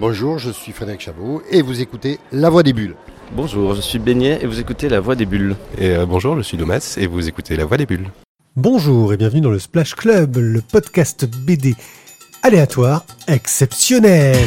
Bonjour, je suis Frédéric Chabot et vous écoutez La Voix des Bulles. Bonjour, je suis Beignet et vous écoutez La Voix des Bulles. Et euh, bonjour, je suis Domas et vous écoutez La Voix des Bulles. Bonjour et bienvenue dans le Splash Club, le podcast BD aléatoire exceptionnel.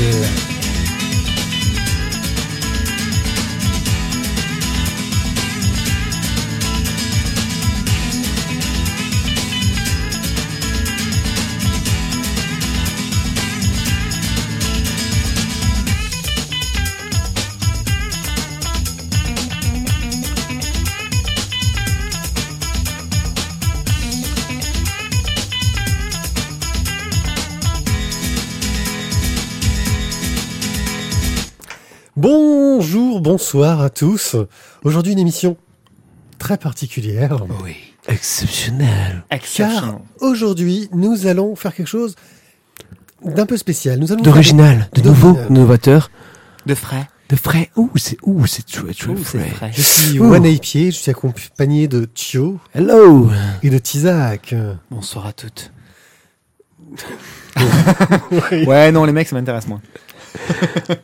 Bonsoir à tous. Aujourd'hui une émission très particulière. Oui. Exceptionnel. Car aujourd'hui nous allons faire quelque chose d'un peu spécial. Nous allons D'original, de nouveau, D'original. novateur, De frais. de frais. Ouh, c'est ouh, c'est très très Ouh, c'est frais. frais. Je suis Ouh. One Pied, je suis accompagné de Thio Hello. et de Tizak. Bonsoir à toutes. Ouais, non, les mecs, ça m'intéresse moins.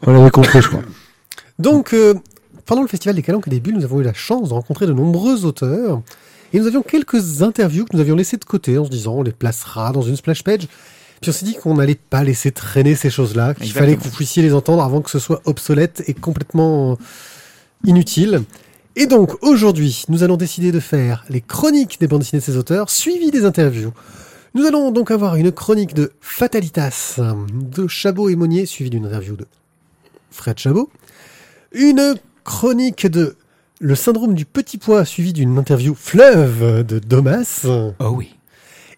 On l'avait compris, je crois. Donc, euh, pendant le Festival des Calanques et des Bulles, nous avons eu la chance de rencontrer de nombreux auteurs. Et nous avions quelques interviews que nous avions laissées de côté en se disant on les placera dans une splash page. Puis on s'est dit qu'on n'allait pas laisser traîner ces choses-là, qu'il fallait que vous puissiez les entendre avant que ce soit obsolète et complètement inutile. Et donc aujourd'hui, nous allons décider de faire les chroniques des bandes dessinées de ces auteurs, suivies des interviews. Nous allons donc avoir une chronique de Fatalitas de Chabot et Monnier, suivie d'une interview de Fred Chabot. Une chronique de Le syndrome du petit pois, suivie d'une interview fleuve de Domas. Oh oui.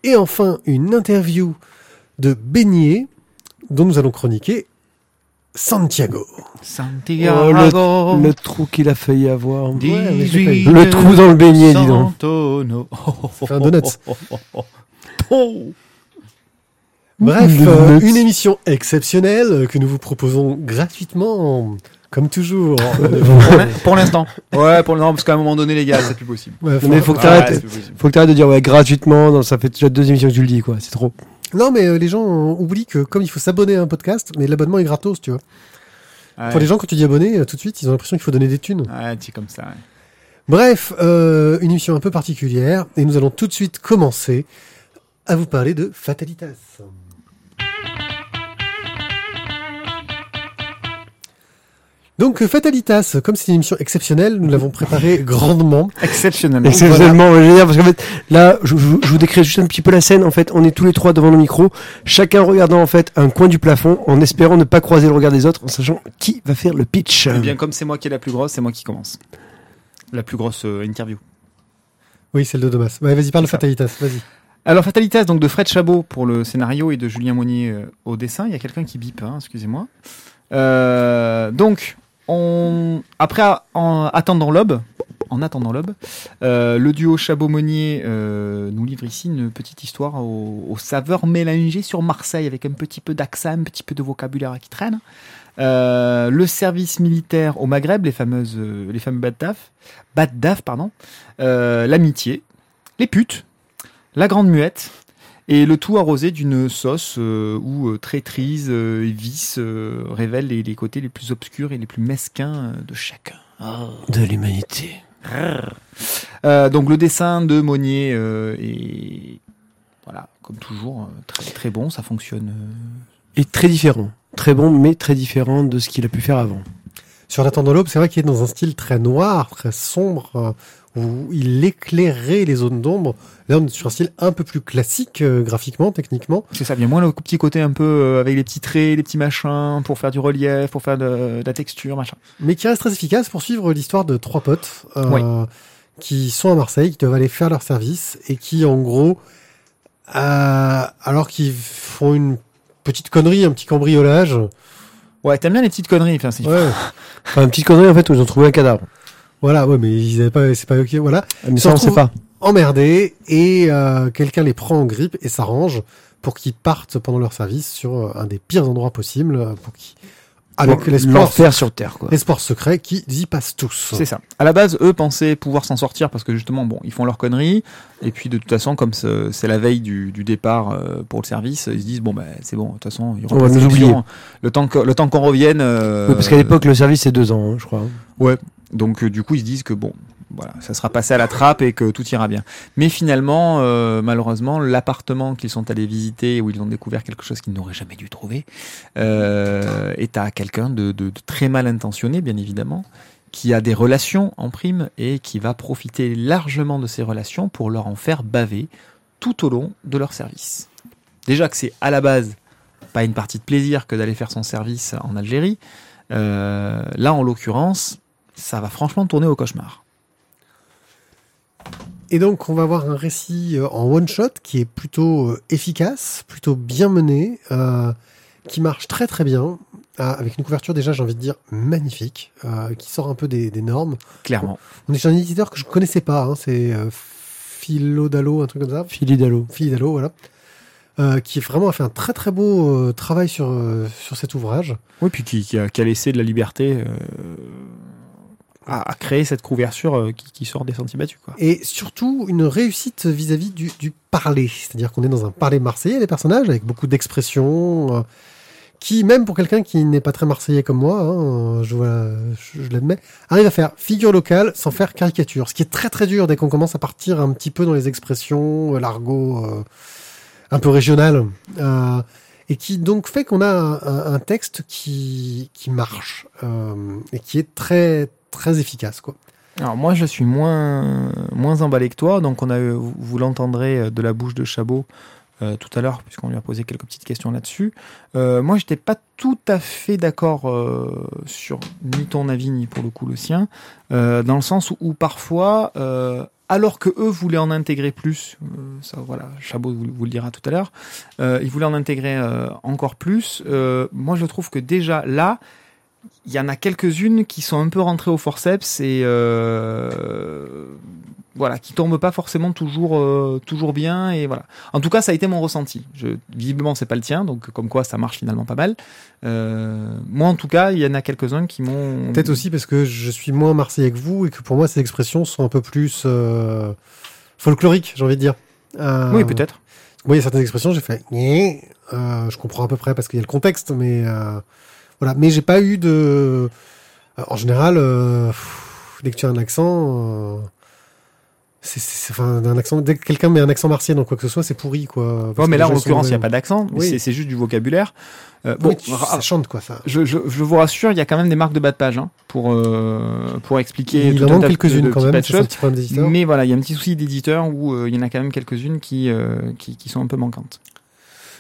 Et enfin, une interview de Beignet, dont nous allons chroniquer Santiago. Santiago. Oh, le, le trou qu'il a failli avoir. Ouais. Le trou dans le beignet, dis donc. Santono. fait un donut. Bref, euh, une émission exceptionnelle que nous vous proposons gratuitement, comme toujours. Pour l'in- Pour l'instant. Ouais, pour non, parce qu'à un moment donné, les gars, c'est plus possible. Ouais, Mais faut que t'arrêtes. Faut que t'arrêtes de dire ouais gratuitement. Non, ça fait déjà deux émissions que tu le dis quoi. C'est trop. Non, mais euh, les gens euh, oublient que comme il faut s'abonner à un podcast, mais l'abonnement est gratos, tu vois. Ouais. Pour les gens, quand tu dis abonner, euh, tout de suite, ils ont l'impression qu'il faut donner des thunes. Ouais, c'est comme ça. ouais. Bref, euh, une émission un peu particulière, et nous allons tout de suite commencer à vous parler de Fatalitas. Donc euh, Fatalitas, comme c'est une émission exceptionnelle, nous l'avons préparée grandement. Exceptionnel. Exceptionnellement, je veux dire, parce qu'en fait, là, je, je- je vous décris juste un petit peu la scène. En fait, on est tous les trois devant nos micros, chacun regardant en fait un coin du plafond, en espérant ne pas croiser le regard des autres, en sachant qui va faire le pitch. Eh bien, comme c'est moi qui est la plus grosse, c'est moi qui commence. La plus grosse euh, interview. Oui, celle de Domas. Ouais, vas-y, parle de. Fatalitas, vas-y. Alors Fatalitas, donc de Fred Chabot pour le scénario et de Julien Monnier euh, au dessin. Il y a quelqu'un qui bip, hein, excusez-moi. Euh, donc, après en attendant l'aube, en attendant euh, le duo Chabot-Monnier euh, nous livre ici une petite histoire aux, saveurs mélangées sur Marseille avec un petit peu d'accent, un petit peu de vocabulaire qui traîne. Euh, le service militaire au Maghreb, les fameuses, les fameux Baddaf, Baddaf, pardon, l'amitié, les putes, la grande muette, et le tout arrosé d'une sauce euh, où euh, traîtrise euh, et vice euh, révèlent les, les côtés les plus obscurs et les plus mesquins de chacun. De l'humanité. Euh, donc le dessin de Monnier euh, est voilà comme toujours très très bon, ça fonctionne. euh, Et très différent. Très bon, mais très différent de ce qu'il a pu faire avant. Sur l'attendant l'aube, c'est vrai qu'il est dans un style très noir, très sombre, euh, où il éclairait les zones d'ombre. Là, on est sur un style un peu plus classique, euh, graphiquement, techniquement. C'est ça, bien moins le petit côté un peu euh, avec les petits traits, les petits machins pour faire du relief, pour faire de, de la texture, machin. mais qui reste très efficace pour suivre l'histoire de trois potes euh, Oui. qui sont à Marseille, qui doivent aller faire leur service et qui, en gros, euh, alors qu'ils font une petite connerie, un petit cambriolage, Ouais, t'aimes bien les petites conneries, enfin c'est ouais, Enfin, une petite connerie en fait où ils ont trouvé un cadavre. Voilà, ouais, mais ils avaient pas, c'est pas ok, voilà, Mais Ils ça, on sait pas. emmerdés et euh, quelqu'un les prend en grippe et s'arrange pour qu'ils partent pendant leur service sur euh, un des pires endroits possibles, euh, pour qu'ils avec les sports, L'enfer sur Terre, quoi. les sports secrets qui y passent tous. C'est ça. À la base, eux pensaient pouvoir s'en sortir parce que justement, bon, ils font leur connerie. Et puis, de toute façon, comme c'est la veille du, du départ pour le service, ils se disent bon, ben, c'est bon. De toute façon, il y aura On pas va de nous oublier. Le temps que- le temps qu'on revienne. euh, Oui, parce qu'à l'époque, le service, c'est deux ans, hein, je crois. Ouais. Donc euh, du coup, ils se disent que bon, voilà, ça sera passé à la trappe et que tout ira bien. Mais finalement, euh, malheureusement, l'appartement qu'ils sont allés visiter où ils ont découvert quelque chose qu'ils n'auraient jamais dû trouver euh, est à quelqu'un de, de- très mal intentionné, bien évidemment, qui a des relations en prime et qui va profiter largement de ces relations pour leur en faire baver tout au long de leur service. Déjà que c'est à la base pas une partie de plaisir que d'aller faire son service en Algérie. Là, en l'occurrence, ça va franchement tourner au cauchemar. Et donc, on va avoir un récit euh, en one shot qui est plutôt euh, efficace, plutôt bien mené, euh, qui marche très très bien, avec une couverture déjà, j'ai envie de dire, magnifique, euh, qui sort un peu des, des normes. Clairement. On est chez un éditeur que je connaissais pas, hein, c'est euh, Philo Dalo, un truc comme ça. Philly Dallo. Philippe Dalo, voilà. Euh, qui vraiment a fait un très très beau euh, travail sur, euh, sur cet ouvrage. Oui, puis qui, qui a, qui a laissé de la liberté euh, à, créer cette couverture euh, qui, sort des sentiers battus. Quoi. Et surtout une réussite vis-à-vis du, parler. C'est-à-dire qu'on est dans un parler marseillais, les personnages, avec beaucoup d'expressions, euh, qui, même pour quelqu'un qui n'est pas très marseillais comme moi, hein, je, vois- je, l'admets, arrive à faire figure locale sans faire caricature. Ce qui est très très dur dès qu'on commence à partir un petit peu dans les expressions, euh, l'argot euh, un peu régional. euh, et qui donc fait qu'on a un, texte qui, qui marche euh, et qui est très très efficace. quoi. Alors moi, je suis moins, moins emballé que toi, donc on a, vous, l'entendrez euh, de la bouche de Chabot euh, tout à l'heure, puisqu'on lui a posé quelques petites questions là-dessus. Euh, moi, j'étais pas tout à fait d'accord euh, sur ni ton avis ni pour le coup le sien, dans le sens où, parfois, alors que eux voulaient en intégrer plus, ça voilà, Chabot vous, vous le dira tout à l'heure, ils voulaient en intégrer encore plus. Moi, je trouve que déjà là, il y en a quelques-unes qui sont un peu rentrées au forceps et euh, voilà, qui tombent pas forcément toujours euh, toujours bien et voilà. En tout cas, ça a été mon ressenti. Je, visiblement, c'est pas le tien, donc comme quoi ça marche finalement pas mal. Euh, moi, en tout cas, il y en a quelques-uns qui m'ont Peut-être aussi parce que je suis moins marseillais que vous et que pour moi ces expressions sont un peu plus euh, folkloriques, j'ai envie de dire. Oui, peut-être. Moi, il y a certaines expressions, j'ai fait euh, je comprends à peu près parce qu'il y a le contexte, mais voilà. Mais j'ai pas eu de. euh, en général, euh, dès que tu as un accent, euh, c'est c'est- enfin un accent. Dès que quelqu'un met un accent marseillais dans quoi que ce soit, c'est pourri quoi. Ouais, mais là, en l'occurrence, il n'y a mauvais. pas d'accent. Oui. c'est- juste du vocabulaire. Euh, Bon, ça chante quoi ça. Je, je, je vous rassure, il y a quand même des marques de bas de page hein, pour, euh, pour expliquer. Il tout en un manque quelques-unes quand même. le petit. Mais voilà, il y a un petit souci d'éditeur où euh, il y en a quand même quelques-unes qui, euh, qui, qui sont un peu manquantes.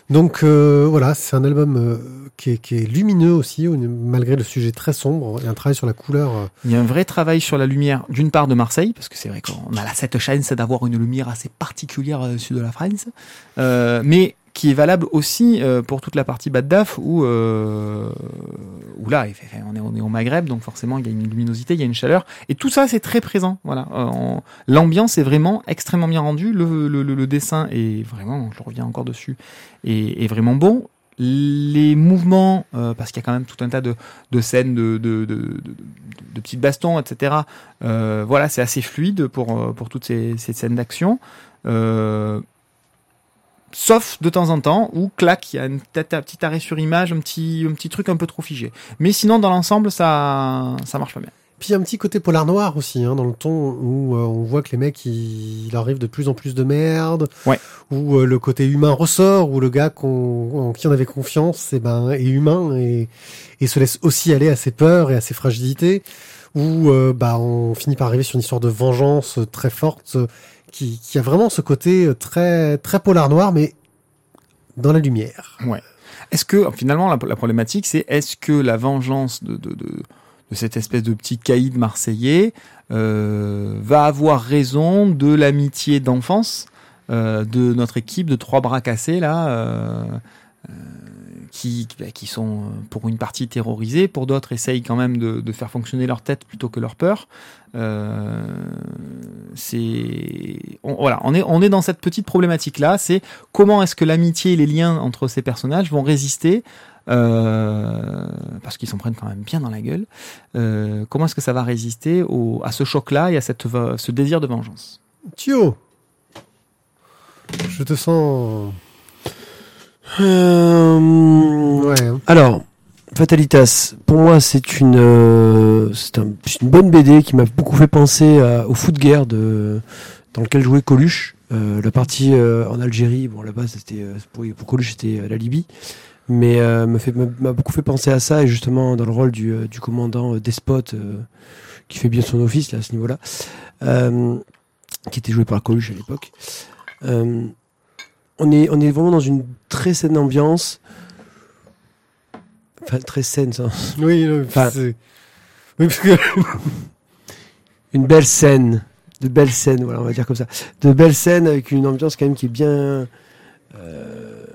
Donc euh, voilà, c'est un album euh, qui, est, qui est lumineux aussi, malgré le sujet très sombre. Il y a un travail sur la couleur. euh, Il y a un vrai travail sur la lumière, d'une part de Marseille, parce que c'est vrai qu'on a cette chance d'avoir une lumière assez particulière euh, au sud de la France, euh, mais qui est valable aussi euh, pour toute la partie Bad Daf, où, euh, où là, on est, on est au Maghreb, donc forcément, il y a une luminosité, il y a une chaleur, et tout ça, c'est très présent. Voilà, Euh, L'ambiance est vraiment extrêmement bien rendue, le, le, dessin est vraiment, je reviens encore dessus, est, est vraiment bon. Les mouvements, parce qu'il y a quand même tout un tas de, de scènes de, de, de, petites bastons, etc. Voilà, c'est assez fluide pour, pour toutes ces, ces scènes d'action. Sauf de temps en temps où, clac, il y a un petit arrêt sur image, un petit, un petit truc un peu trop figé. Mais sinon, dans l'ensemble, ça, ça marche pas bien. Puis il y a un petit côté polar noir aussi, hein, dans le ton où euh, on voit que les mecs, il, il arrive de plus en plus de merde, Ouais. où euh, le côté humain ressort, où le gars qu'on, en qui on avait confiance eh ben, est humain et, et se laisse aussi aller à ses peurs et à ses fragilités, où euh, bah, on finit par arriver sur une histoire de vengeance euh, très forte, qui, a vraiment ce côté euh, très, très polar noir, mais dans la lumière. Est-ce que, finalement, la, problématique, c'est est-ce que la vengeance de, de, de, cette espèce de petit caïd marseillais euh, va avoir raison de l'amitié d'enfance euh, de notre équipe de trois bras cassés, là, qui, bah, qui sont euh, pour une partie terrorisés, pour d'autres essayent quand même de, faire fonctionner leur tête plutôt que leur peur. Euh, c'est on, voilà, on est on est dans cette petite problématique là. C'est comment est-ce que l'amitié et les liens entre ces personnages vont résister euh, parce qu'ils s'en prennent quand même bien dans la gueule. Comment est-ce que ça va résister à ce choc-là et à cette, ce désir de vengeance? Thio Je te sens. Euh, Ouais. Alors, Fatalitas, pour moi, c'est une, euh, c'est un- une bonne BD qui m'a beaucoup fait penser à- au foot guerre de, dans lequel jouait Coluche. Euh, la partie euh, en Algérie, bon là-bas c'était euh, pour, pour Coluche c'était la Libye, mais euh, m'a beaucoup fait penser à ça et justement dans le rôle du, du commandant despote euh, qui fait bien son office là à ce niveau-là, euh, qui était joué par Coluche à l'époque. Euh, on est on est vraiment dans une très saine ambiance. Enfin, très saine, ça. Oui, Enfin- oui, parce que. Une belle scène. De belles scènes, voilà, on va dire comme ça. De belles scènes avec une ambiance quand même qui est bien euh,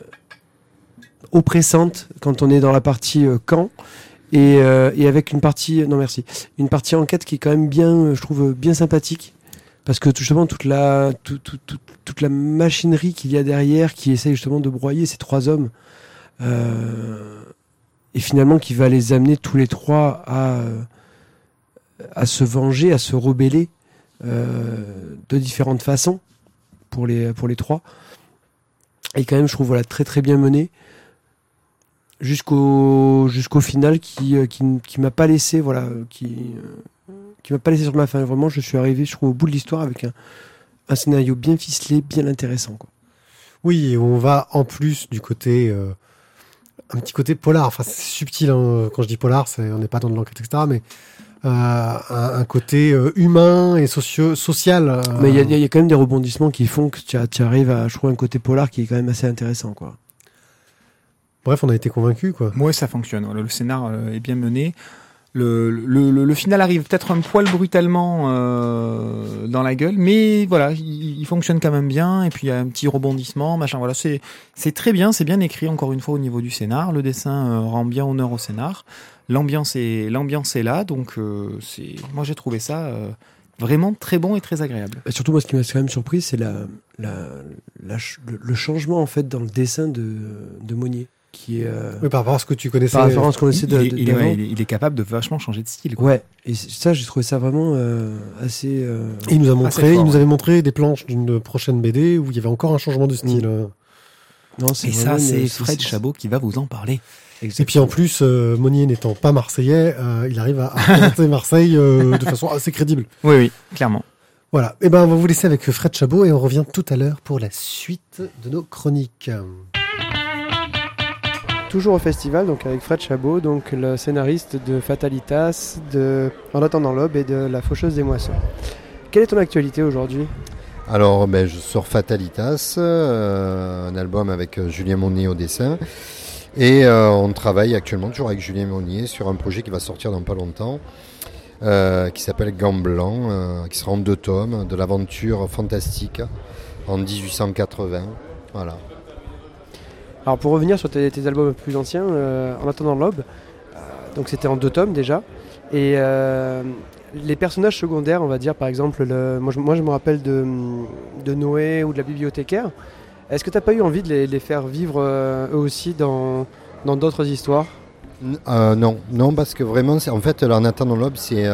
oppressante quand on est dans la partie euh, camp. Et, euh, et avec une partie, non merci, une partie enquête qui est quand même bien, euh, je trouve, bien sympathique. Parce que justement, toute la, tout- tout- tout- toute la machinerie qu'il y a derrière qui essaye justement de broyer ces trois hommes. euh, et finalement qui va les amener tous les trois à, à se venger, à se rebeller euh, de différentes façons pour les, pour les trois. Et quand même, je trouve voilà, très très bien mené jusqu'au jusqu'au final qui, euh, qui, qui m'a pas laissé voilà qui euh, qui m'a pas laissé sur ma fin vraiment je suis arrivé je trouve au bout de l'histoire avec un, un scénario bien ficelé bien intéressant quoi. Oui, et on va en plus du côté. euh, un petit côté polar. Enfin, c'est subtil hein, quand je dis polar, on n'est pas dans de l'enquête, etc. Mais euh, un, un côté euh, humain et socio social. euh, mais il y a, il y a quand même des rebondissements qui font que tu, arrives à je trouve un côté polar qui est quand même assez intéressant quoi Bref, on a été convaincus, quoi. Moi, ça fonctionne. Voilà, le scénar est bien mené. Le, le, le, le final arrive peut-être un poil brutalement euh, dans la gueule, mais voilà, il, il fonctionne quand même bien. Et puis il y a un petit rebondissement, machin. Voilà, c'est c'est très bien, c'est bien écrit encore une fois au niveau du scénar. Le dessin euh, rend bien honneur au scénar. L'ambiance est l'ambiance est là, donc euh, c'est moi j'ai trouvé ça euh, vraiment très bon et très agréable. Et surtout moi ce qui m'a quand même surpris c'est la, la, le changement en fait dans le dessin de, de Monnier qui est euh, Oui, par rapport à ce que tu connaissais. par qu'on Il, de, est, de- il est- d'avant. ouais, il est- capable de vachement changer de style. quoi. Ouais, et ça, j'ai trouvé ça vraiment euh, assez. euh, Et il nous a montré, fort, il nous ouais. avait montré des planches d'une prochaine BD où il y avait encore un changement de style. euh. Non, c'est Et ça, c'est Fred Chabot qui va vous en parler. Et puis en plus, euh, Monnier n'étant pas marseillais, euh, il arrive à, à présenter Marseille euh, de façon assez crédible. Oui, oui, clairement. Voilà. Et ben, on va vous laisser avec Fred Chabot et on revient tout à l'heure pour la suite de nos chroniques. Toujours au festival, donc avec Fred Chabot, donc le scénariste de Fatalitas, de En attendant l'aube et de La Faucheuse des Moissons. Quelle est ton actualité aujourd'hui? Alors, ben, je sors Fatalitas, euh, un album avec euh, Julien Monnier au dessin. Et euh, on travaille actuellement toujours avec Julien Monnier sur un projet qui va sortir dans pas longtemps, qui s'appelle euh, qui sera en deux tomes, de l'aventure fantastique en 1880. Voilà. Alors pour revenir sur tes, albums plus anciens, euh, En attendant l'aube, euh, donc c'était en deux tomes déjà, et euh, les personnages secondaires, on va dire par exemple, le, moi, je, me rappelle de, Noé ou de la bibliothécaire, est-ce que tu n'as pas eu envie de les, faire vivre eux aussi dans d'autres histoires? Non, non, parce que vraiment, en fait, en attendant l'aube, c'est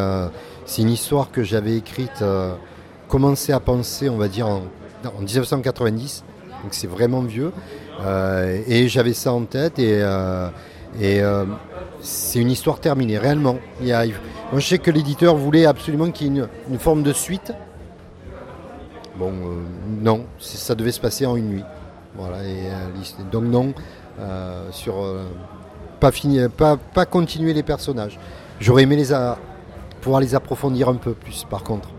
une histoire que j'avais écrite, euh, commencé à penser, on va dire, en, en 1990, donc c'est vraiment vieux, Euh, et j'avais ça en tête, et, euh, euh, c'est une histoire terminée, réellement. Il y a, moi, je sais que l'éditeur voulait absolument qu'il y ait une, forme de suite. Bon, non, ça devait se passer en une nuit. Voilà, et donc non, sur pas, pas, continuer les personnages. J'aurais aimé les pouvoir les approfondir un peu plus, par contre.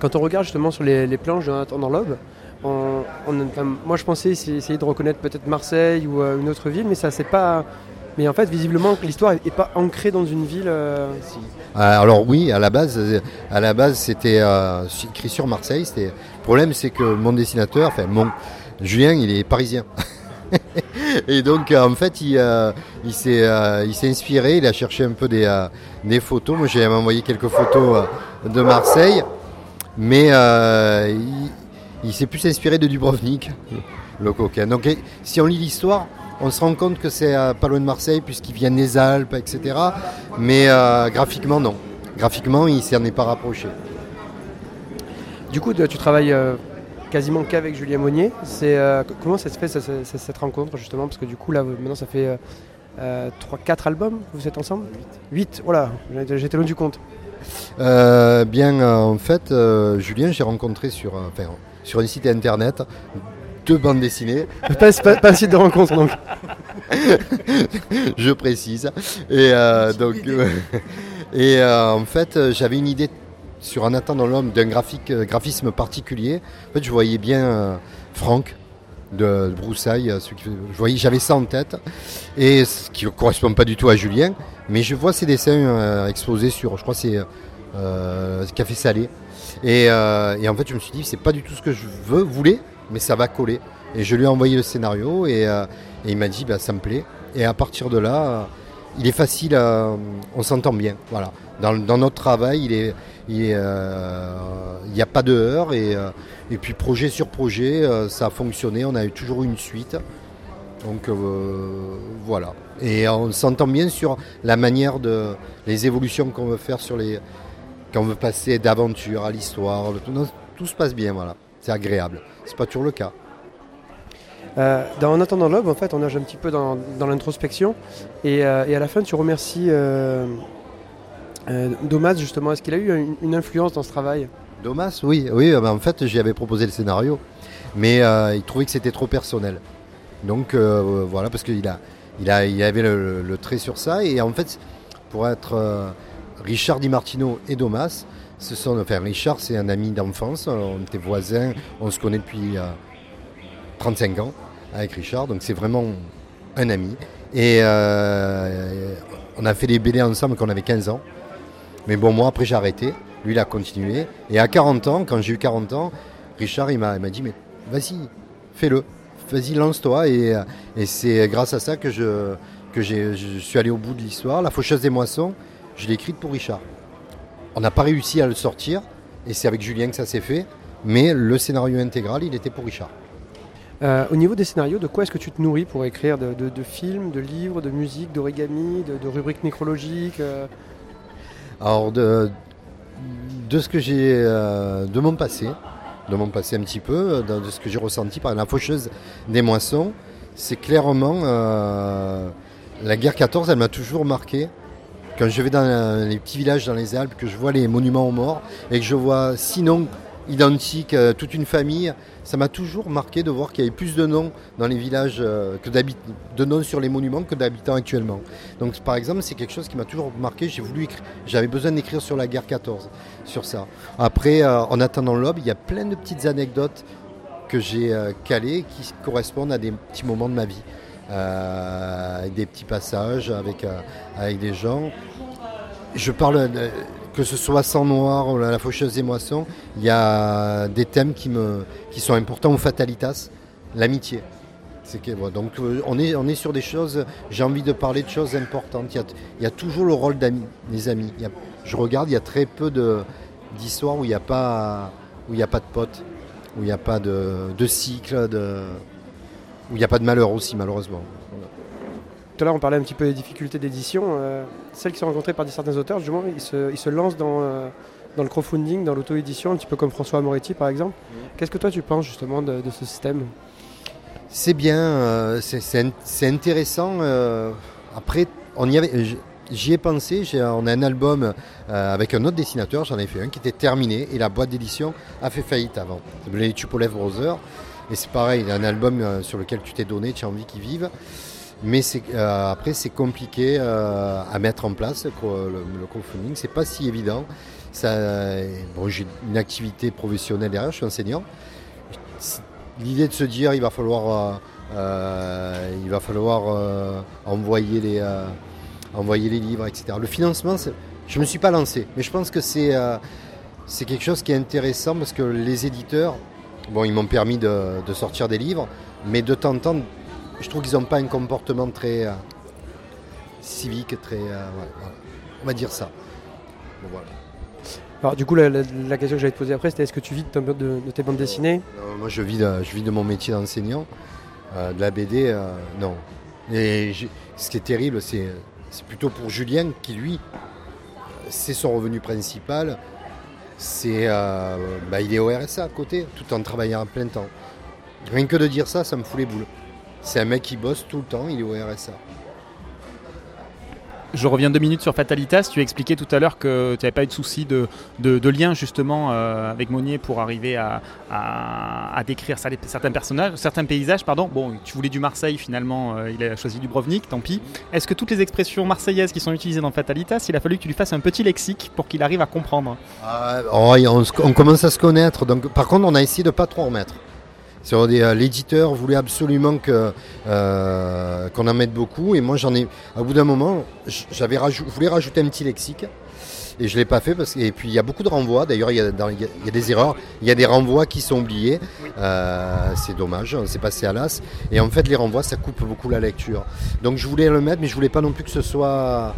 Quand on regarde justement sur les, planches de enfin, moi je pensais essayer de reconnaître peut-être Marseille ou euh, une autre ville, mais ça c'est pas. Mais en fait, visiblement, l'histoire n'est pas ancrée dans une ville. euh. Euh, Alors oui, à la base, à la base, c'était écrit sur Marseille. Le problème, c'est que mon dessinateur, enfin mon Julien, il est parisien. Et donc, en fait, il, s'est inspiré. Il a cherché un peu des, des photos. Moi, j'ai envoyé quelques photos de Marseille, mais euh, il, il s'est plus inspiré de Dubrovnik, le coquin. Donc, et- si on lit l'histoire, On se rend compte que c'est euh, pas loin de Marseille puisqu'ils viennent des Alpes, etc. Mais euh, graphiquement, non. Graphiquement, il s'en est pas rapproché. Du coup, tu travailles euh, quasiment qu'avec Julien Monnier. Comment ça se fait ça- ça- ça- cette rencontre justement? Parce que du coup là, maintenant ça fait euh, 3 4 albums que vous êtes ensemble? 8. Oh là, j'étais j'étais loin du compte. Euh, bien, euh, en fait, euh, Julien, j'ai rencontré sur, enfin, sur un site internet deux bandes dessinées, pas, pas, site de rencontre donc. je précise. Et euh, donc, euh, et euh, en fait, j'avais une idée sur un attendant l'homme d'un graphique, graphisme particulier. En fait, je voyais bien euh, Franck de Broussailles, euh, j'avais ça en tête, et ce qui ne correspond pas du tout à Julien, mais je vois ses dessins euh, exposés sur, je crois, c'est euh, Café Salé. Et, en fait, je me suis dit, c'est pas du tout ce que je veux, voulais, mais ça va coller. Et je lui ai envoyé le scénario et, il m'a dit, bah, ça me plaît. Et à partir de là, il est facile, on s'entend bien. Voilà. Dans, notre travail, il n'y a pas de heurts et, et puis projet sur projet, euh, ça a fonctionné. On a eu toujours une suite. Donc euh, voilà. Et on s'entend bien sur la manière de les évolutions qu'on veut faire sur les veut passer d'aventure à l'histoire. Tout, se passe bien, voilà. C'est agréable. C'est pas toujours le cas. Euh, En attendant l'aube, en fait, on nage un petit peu dans, l'introspection. Et, à la fin, tu remercies Domas, justement. Est-ce qu'il a eu une influence dans ce travail? Domas, oui, oui. euh, ben, en fait, j'y avais proposé le scénario, mais euh, il trouvait que c'était trop personnel. Donc euh, voilà, parce qu'il a, il a, il avait le, trait sur ça. Et en fait, pour être Richard Di Martino et Domas, ce sont, enfin Richard, c'est un ami d'enfance. On était voisins, on se connaît depuis euh, 35 ans avec Richard, donc c'est vraiment un ami. Et on a fait des BD ensemble quand on avait 15 ans. Mais bon, moi, après, j'ai arrêté. Lui, il a continué. Et à 40 ans, quand j'ai eu 40 ans, Richard, il m'a dit, mais vas-y, fais-le. Vas-y, lance-toi. Et, euh, et c'est grâce à ça que, je, que j'ai- je suis allé au bout de l'histoire. La faucheuse des moissons, je l'ai écrite pour Richard. On n'a pas réussi à le sortir. Et c'est avec Julien que ça s'est fait. Mais le scénario intégral, il était pour Richard. Euh, Au niveau des scénarios, de quoi est-ce que tu te nourris pour écrire de, de- de films, de livres, de musique, d'origami, de, de rubriques nécrologiques euh? Alors, de, de ce que j'ai. euh, de mon passé, de mon passé un petit peu, de, de ce que j'ai ressenti par la faucheuse des moissons, c'est clairement. euh, la guerre 14, elle m'a toujours marqué. Quand je vais dans euh, les petits villages dans les Alpes, que je vois les monuments aux morts et que je vois identiques, euh, toute une famille, ça m'a toujours marqué de voir qu'il y avait plus de noms dans les villages euh, que de noms sur les monuments que d'habitants actuellement. Donc par exemple, c'est quelque chose qui m'a toujours marqué. J'ai voulu j'avais besoin d'écrire sur la guerre 14, sur ça. Après, euh, en attendant l'aube, il y a plein de petites anecdotes que j'ai euh, calées qui correspondent à des petits moments de ma vie. Des petits passages, avec, avec des gens. Je parle, que ce soit Sang Noir ou La Faucheuse des Moissons, il y a des thèmes qui, me, qui sont importants ou Fatalitas, l'amitié. Donc euh, on est, on est sur des choses, j'ai envie de parler de choses importantes. Il y a, il y a toujours le rôle d'amis, des amis. Je regarde, il y a très peu d'histoires où il n'y a, pas- a pas de potes, où il n'y a pas de, de cycle, de, où il n'y a pas de malheur aussi, malheureusement. Tout à l'heure, on parlait un petit peu des difficultés d'édition. euh, celles qui sont rencontrées par certains auteurs, justement, ils se, ils se lancent dans, euh, dans le crowdfunding, dans l'auto-édition, un petit peu comme François Moretti, par exemple. Qu'est-ce que toi, tu penses justement de, de ce système? C'est bien, euh, c'est- c'est in- c'est intéressant. après, on y avait, j- j'y ai pensé. on a un album euh, avec un autre dessinateur, j'en ai fait un qui était terminé et la boîte d'édition a fait faillite avant. C'est les Tupolev Brothers. Et c'est pareil, il y a un album euh, sur lequel tu t'es donné, tu as envie qu'il vive. Mais euh, après, c'est compliqué euh, à mettre en place le, le, crowdfunding. C'est pas si évident. Bon, j'ai une activité professionnelle derrière, je suis enseignant. L'idée de se dire il va falloir, euh, euh, il va falloir euh, envoyer, les, euh, livres, etc. Le financement, je ne me suis pas lancé, mais je pense que c'est euh, c'est quelque chose qui est intéressant parce que les éditeurs, bon, ils m'ont permis de, de sortir des livres, mais de temps en temps, je trouve qu'ils n'ont pas un comportement très euh, civique, très. euh, ouais, voilà. On va dire ça. Bon, voilà. Alors, du coup, la, la- la question que j'allais te poser après, c'était est-ce que tu vis de, ton- de- de tes bandes dessinées? Euh, moi, je vis, de, je vis de mon métier d'enseignant. Euh, de la BD, non. Et ce qui est terrible, c'est plutôt pour Julien qui, lui, c'est son revenu principal. C'est, bah, il est au RSA à côté, tout en travaillant à plein temps. Rien que de dire ça, ça me fout les boules. C'est un mec qui bosse tout le temps, il est au RSA. Je reviens deux minutes sur Fatalitas. Tu expliquais tout à l'heure que tu n'avais pas eu de souci de, de, de lien justement euh, avec Monnier pour arriver à, à, à décrire certains personnages, certains paysages. Pardon. Bon, tu voulais du Marseille finalement, euh, il a choisi du Brovnik, tant pis. Est-ce que toutes les expressions marseillaises qui sont utilisées dans Fatalitas, il a fallu que tu lui fasses un petit lexique pour qu'il arrive à comprendre Ah, oh, on commence à se connaître. Donc, par contre, on a essayé de pas trop en mettre. L'éditeur voulait absolument euh, qu'on en mette beaucoup. Et moi, j'en ai. Au bout d'un moment, j'avais rajou- voulais rajouter un petit lexique. Et je ne l'ai pas fait. Parce que, et puis, il y a beaucoup de renvois. D'ailleurs, il y, y a- des erreurs. Il y a des renvois qui sont oubliés. Euh, c'est dommage. C'est passé à l'as. Et en fait, les renvois, ça coupe beaucoup la lecture. Donc, je voulais le mettre, mais je voulais pas non plus que ce soit.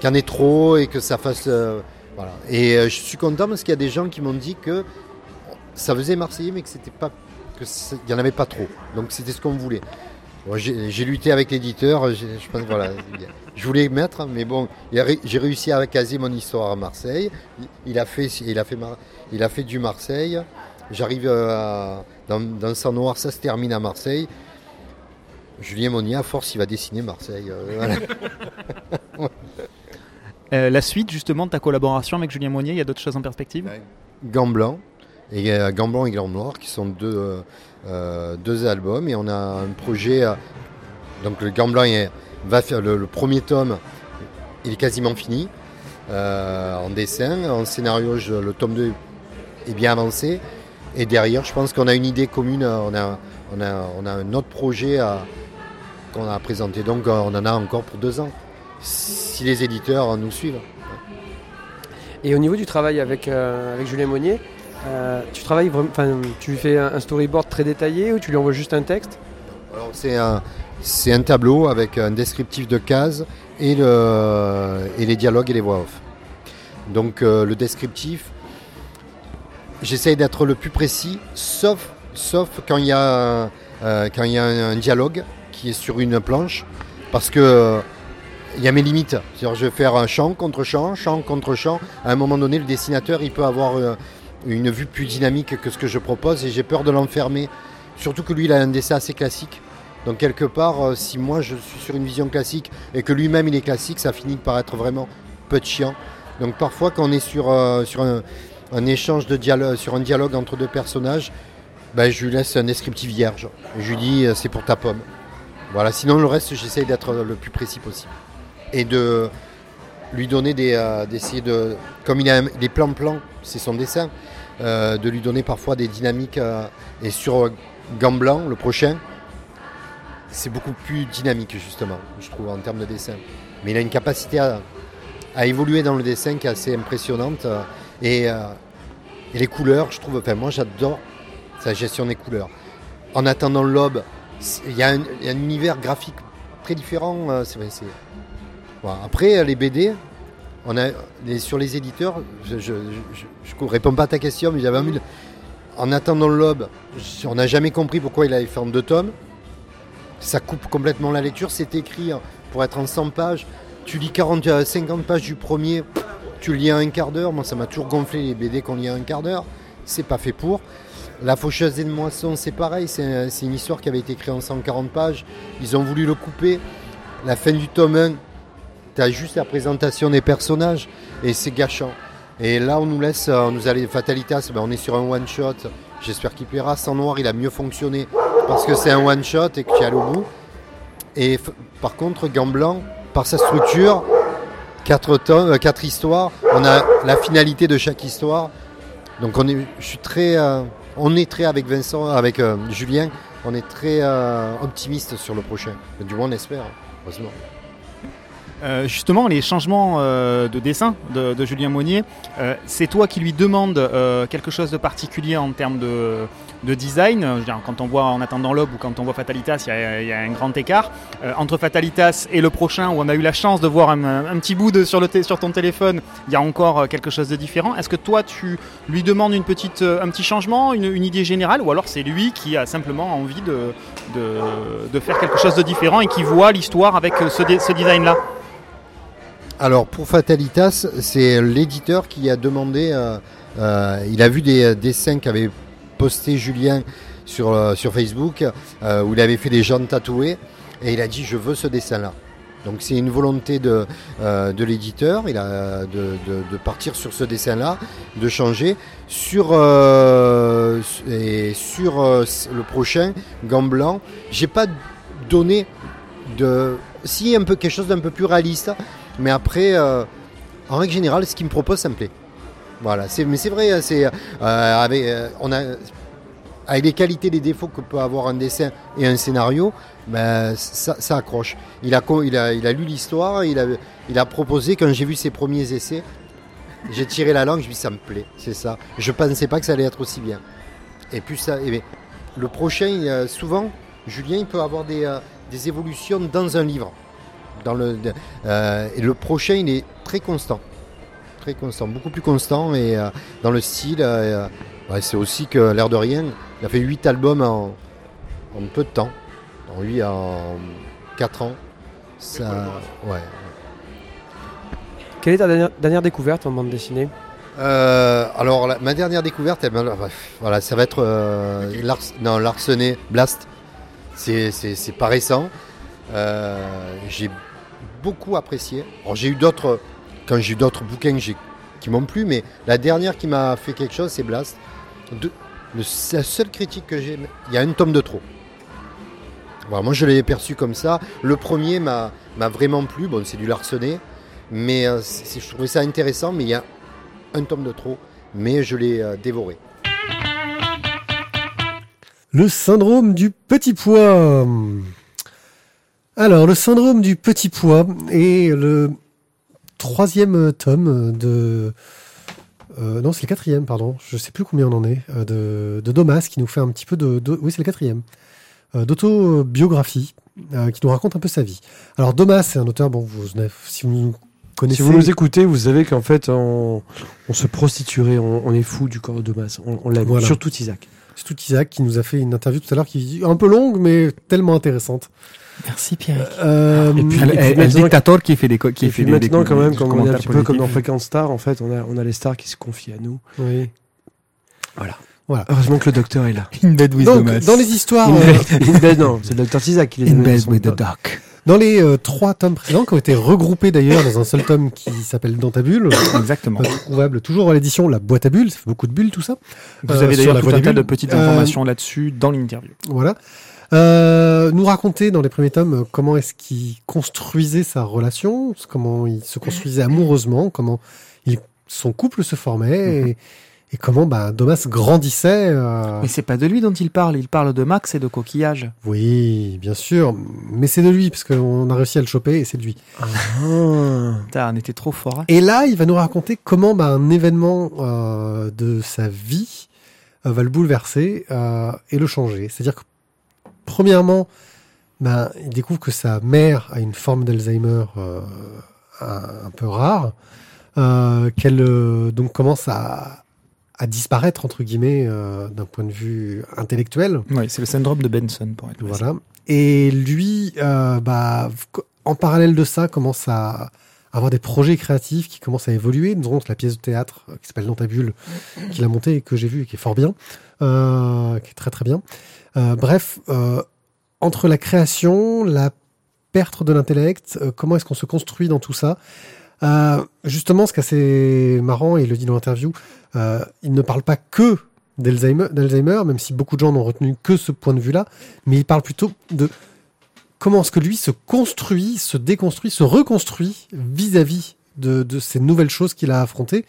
qu'il y en ait trop et que ça fasse. euh, voilà. Et je suis content parce qu'il y a des gens qui m'ont dit que ça faisait Marseillais, mais que c'était pas, que c'est- il y en avait pas trop. Donc c'était ce qu'on voulait. Bon, j'ai lutté avec l'éditeur. Je pense voilà, je voulais mettre, mais bon, j'ai réussi à caser mon histoire à Marseille. Il- a fait, il a fait, il a fait du Marseille. J'arrive euh, à- dans, dans Sang Noir, ça se termine à Marseille. Julien Monnier, à force, il va dessiner Marseille. euh, voilà. Euh, La suite justement de ta collaboration avec Julien Monnier, il y a d'autres choses en perspective? Gants Blanc et euh, Gants Blanc et Gants Noirs qui sont deux, euh, euh, deux albums. Et on a un projet euh, donc le est- va faire le, premier tome il est quasiment fini en dessin. En scénario le tome 2 est bien avancé. Et derrière je pense qu'on a une idée commune on a, on a, on a un autre projet qu'on a présenté. Donc on en a encore pour deux ans si les éditeurs nous suivent. Et au niveau du travail avec, avec Julien Monnier, euh, tu travailles vraiment, tu fais un storyboard très détaillé ou tu lui envoies juste un texte? C'est un, un tableau avec un descriptif de cases et, le, et les dialogues et les voix off. Donc euh, le descriptif, j'essaye d'être le plus précis, sauf, sauf quand il y a, euh, y a un, dialogue qui est sur une planche, parce que il y a mes limites. Je vais faire un champ contre champ, champ contre champ. À un moment donné, le dessinateur, il peut avoir une vue plus dynamique que ce que je propose et j'ai peur de l'enfermer. Surtout que lui, il a un dessin assez classique. Donc quelque part, euh, si moi je suis sur une vision classique et que lui-même il est classique, ça finit par être vraiment peu de chiant. Donc parfois quand on est sur, euh, sur un, échange de dialogue, sur un dialogue entre deux personnages, ben, je lui laisse un descriptif vierge. Je lui dis euh, c'est pour ta pomme. Voilà, sinon le reste j'essaye d'être le plus précis possible. Et de lui donner des. euh, d'essayer de. Comme il a des plans-plans, c'est son dessin, euh, de lui donner parfois des dynamiques. euh, et sur Gant Blanc, le prochain, c'est beaucoup plus dynamique justement, je trouve, en termes de dessin. Mais il a une capacité à, évoluer dans le dessin qui est assez impressionnante. et, les couleurs, je trouve, enfin moi j'adore sa gestion des couleurs. En attendant l'aube, il y, a un univers graphique très différent. c'est- Après, euh, les BD, on sur les éditeurs, je ne réponds pas à ta question, mais j'avais envie de... En attendant l'aube, je- on n'a jamais compris pourquoi il avait fait en deux tomes. Ça coupe complètement la lecture. C'est écrit hein, pour être en 100 pages. Tu lis 40, euh, 50 pages du premier, tu le lis en un quart d'heure. Moi, ça m'a toujours gonflé les BD qu'on lit en un quart d'heure. C'est pas fait pour. La faucheuse des moissons, c'est pareil. C'est un- c'est une histoire qui avait été écrite en 140 pages. Ils ont voulu le couper. La fin du tome 1, as juste la présentation des personnages et c'est gâchant. Et là, on nous laisse, euh, on nous a les Fatalitas, ben, on est sur un one-shot. J'espère qu'il plaira. Sans noir, il a mieux fonctionné parce que c'est un one-shot et que tu allé au bout. Et par contre, Gant Blanc, par sa structure, euh, quatre histoires, on a la finalité de chaque histoire. Donc on est, je suis très, euh, on est très avec Vincent, avec Julien, on est très optimiste sur le prochain. Du moins on espère, heureusement. Euh, justement, les changements euh, de dessin de, Julien Monnier, euh, c'est toi qui lui demandes euh, quelque chose de particulier en termes de, de design. Quand on voit En attendant l'aube ou quand on voit Fatalitas, il y a- un grand écart. Entre Fatalitas et le prochain, où on a eu la chance de voir un, petit bout sur, ton téléphone, il y a encore quelque chose de différent. Est-ce que toi, tu lui demandes un petit changement, une, idée générale, ou alors c'est lui qui a simplement envie de, faire quelque chose de différent et qui voit l'histoire avec ce design-là? Alors pour Fatalitas, c'est l'éditeur qui a demandé, euh, euh, il a vu des dessins qu'avait posté Julien sur, euh, Facebook, où il avait fait des gens tatoués, et il a dit je veux ce dessin-là. Donc c'est une volonté de, l'éditeur, de, partir sur ce dessin-là, de changer. Sur, et sur le prochain, Gant Blanc, j'ai pas donné de... Si un peu quelque chose d'un peu plus réaliste, mais après, euh, en règle générale, ce qu'il me propose, ça me plaît. Voilà, mais c'est vrai, c'est, euh, avec, euh, on les qualités, les défauts que peut avoir un dessin et un scénario, ben, ça, accroche. Il a, lu l'histoire, il a, proposé, quand j'ai vu ses premiers essais, j'ai tiré la langue, je me suis dit, ça me plaît, c'est ça. Je pensais pas que ça allait être aussi bien. Et puis ça, et bien, le prochain, souvent, Julien, il peut avoir des évolutions dans un livre. Dans le, euh, et le prochain, il est très constant. Très constant, beaucoup plus constant. Et euh, dans le style, euh, ouais, c'est aussi que l'air de rien, il a fait 8 albums en, en peu de temps. En 8 en 4 ans. Ça, ouais. Quelle est ta dernière, dernière découverte en bande dessinée? Euh, alors, la- ma dernière découverte, eh ben, bref, voilà, ça va être euh, Lars- non, Larsenet Blast. C'est, c'est, c'est pas récent. Euh, j'ai beaucoup apprécié. J'ai eu d'autres, quand j'ai eu d'autres bouquins qui m'ont plu, mais la dernière qui m'a fait quelque chose, c'est Blast. La seule critique que j'ai, il y a un tome de trop. Voilà, moi, je l'ai perçu comme ça. Le premier m'a, vraiment plu. Bon, c'est du Larsenet. Mais euh, je trouvais ça intéressant, mais il y a un tome de trop, mais je l'ai euh, dévoré. Le syndrome du petit pois. Alors, le syndrome du petit pois est le troisième tome de... euh, non, c'est le quatrième, pardon. Je sais plus combien on en est. euh, de, de Domas qui nous fait un petit peu de... de- oui, c'est le quatrième. Euh, D'autobiographie euh, qui nous raconte un peu sa vie. Alors, Domas, c'est un auteur, bon, vous, si vous nous connaissez... Si vous nous écoutez, vous savez qu'en fait, on, on se prostituerait, on, on est fou du corps de masse. On, on l'aime, Voilà. surtout Isaac. C'est tout Isaac qui nous a fait une interview tout à l'heure qui est un peu longue, mais tellement intéressante. Merci Pierre. Euh, Et puis- maintenant- dictateur qui fait des qui Et fait des maintenant, quand même, comme on est un petit peu comme dans. Fréquence Star, en fait, on a, on a les stars qui se confient à nous. oui. Heureusement que le docteur est là. In bed with Donc, dans les histoires, In euh, bed- in bed, non, c'est le docteur Isaac qui les a In bed with the doc. dans les euh, trois tomes précédents, qui ont été regroupés d'ailleurs dans un seul tome qui s'appelle Dans ta bulle, Exactement. euh, trouvable toujours à l'édition La boîte à bulles, ça fait beaucoup de bulles tout ça. Vous Euh, avez d'ailleurs tout un des tas de petites Euh, informations là-dessus dans l'interview. Voilà. Euh, nous raconter dans les premiers tomes euh, comment est-ce qu'il construisait sa relation, comment il se construisait amoureusement, comment il, son couple se formait et, et comment bah, Domas grandissait. euh, Mais c'est pas de lui dont il parle, il parle de Max et de coquillage. Oui, bien sûr, mais c'est de lui parce qu'on a réussi à le choper et c'est de lui. Ah. Putain, on était trop fort. hein. Et là, il va nous raconter comment bah, un événement euh, de sa vie euh, va le bouleverser euh, et le changer. C'est-à-dire que, premièrement, bah, il découvre que sa mère a une forme d'Alzheimer euh, un, peu rare, euh, qu'elle euh, donc commence à, à disparaître entre guillemets d'un point de vue intellectuel. Oui, c'est le syndrome de Benson pour être précis. Voilà. Et lui, bah, en parallèle de ça, commence à avoir des projets créatifs qui commencent à évoluer. Nous avons la pièce de théâtre qui s'appelle Dans ta bulle, qu'il a montée et que j'ai vu et qui est fort bien, qui est très très bien. Euh, bref, euh, entre la création, la perte de l'intellect, euh, comment est-ce qu'on se construit dans tout ça Justement, ce qui est assez marrant, et il le dit dans l'interview, il ne parle pas que d'Alzheimer, d'Alzheimer, même si beaucoup de gens n'ont retenu que ce point de vue-là, mais il parle plutôt de comment est-ce que lui se construit, se déconstruit, se reconstruit vis-à-vis de, de ces nouvelles choses qu'il a affrontées,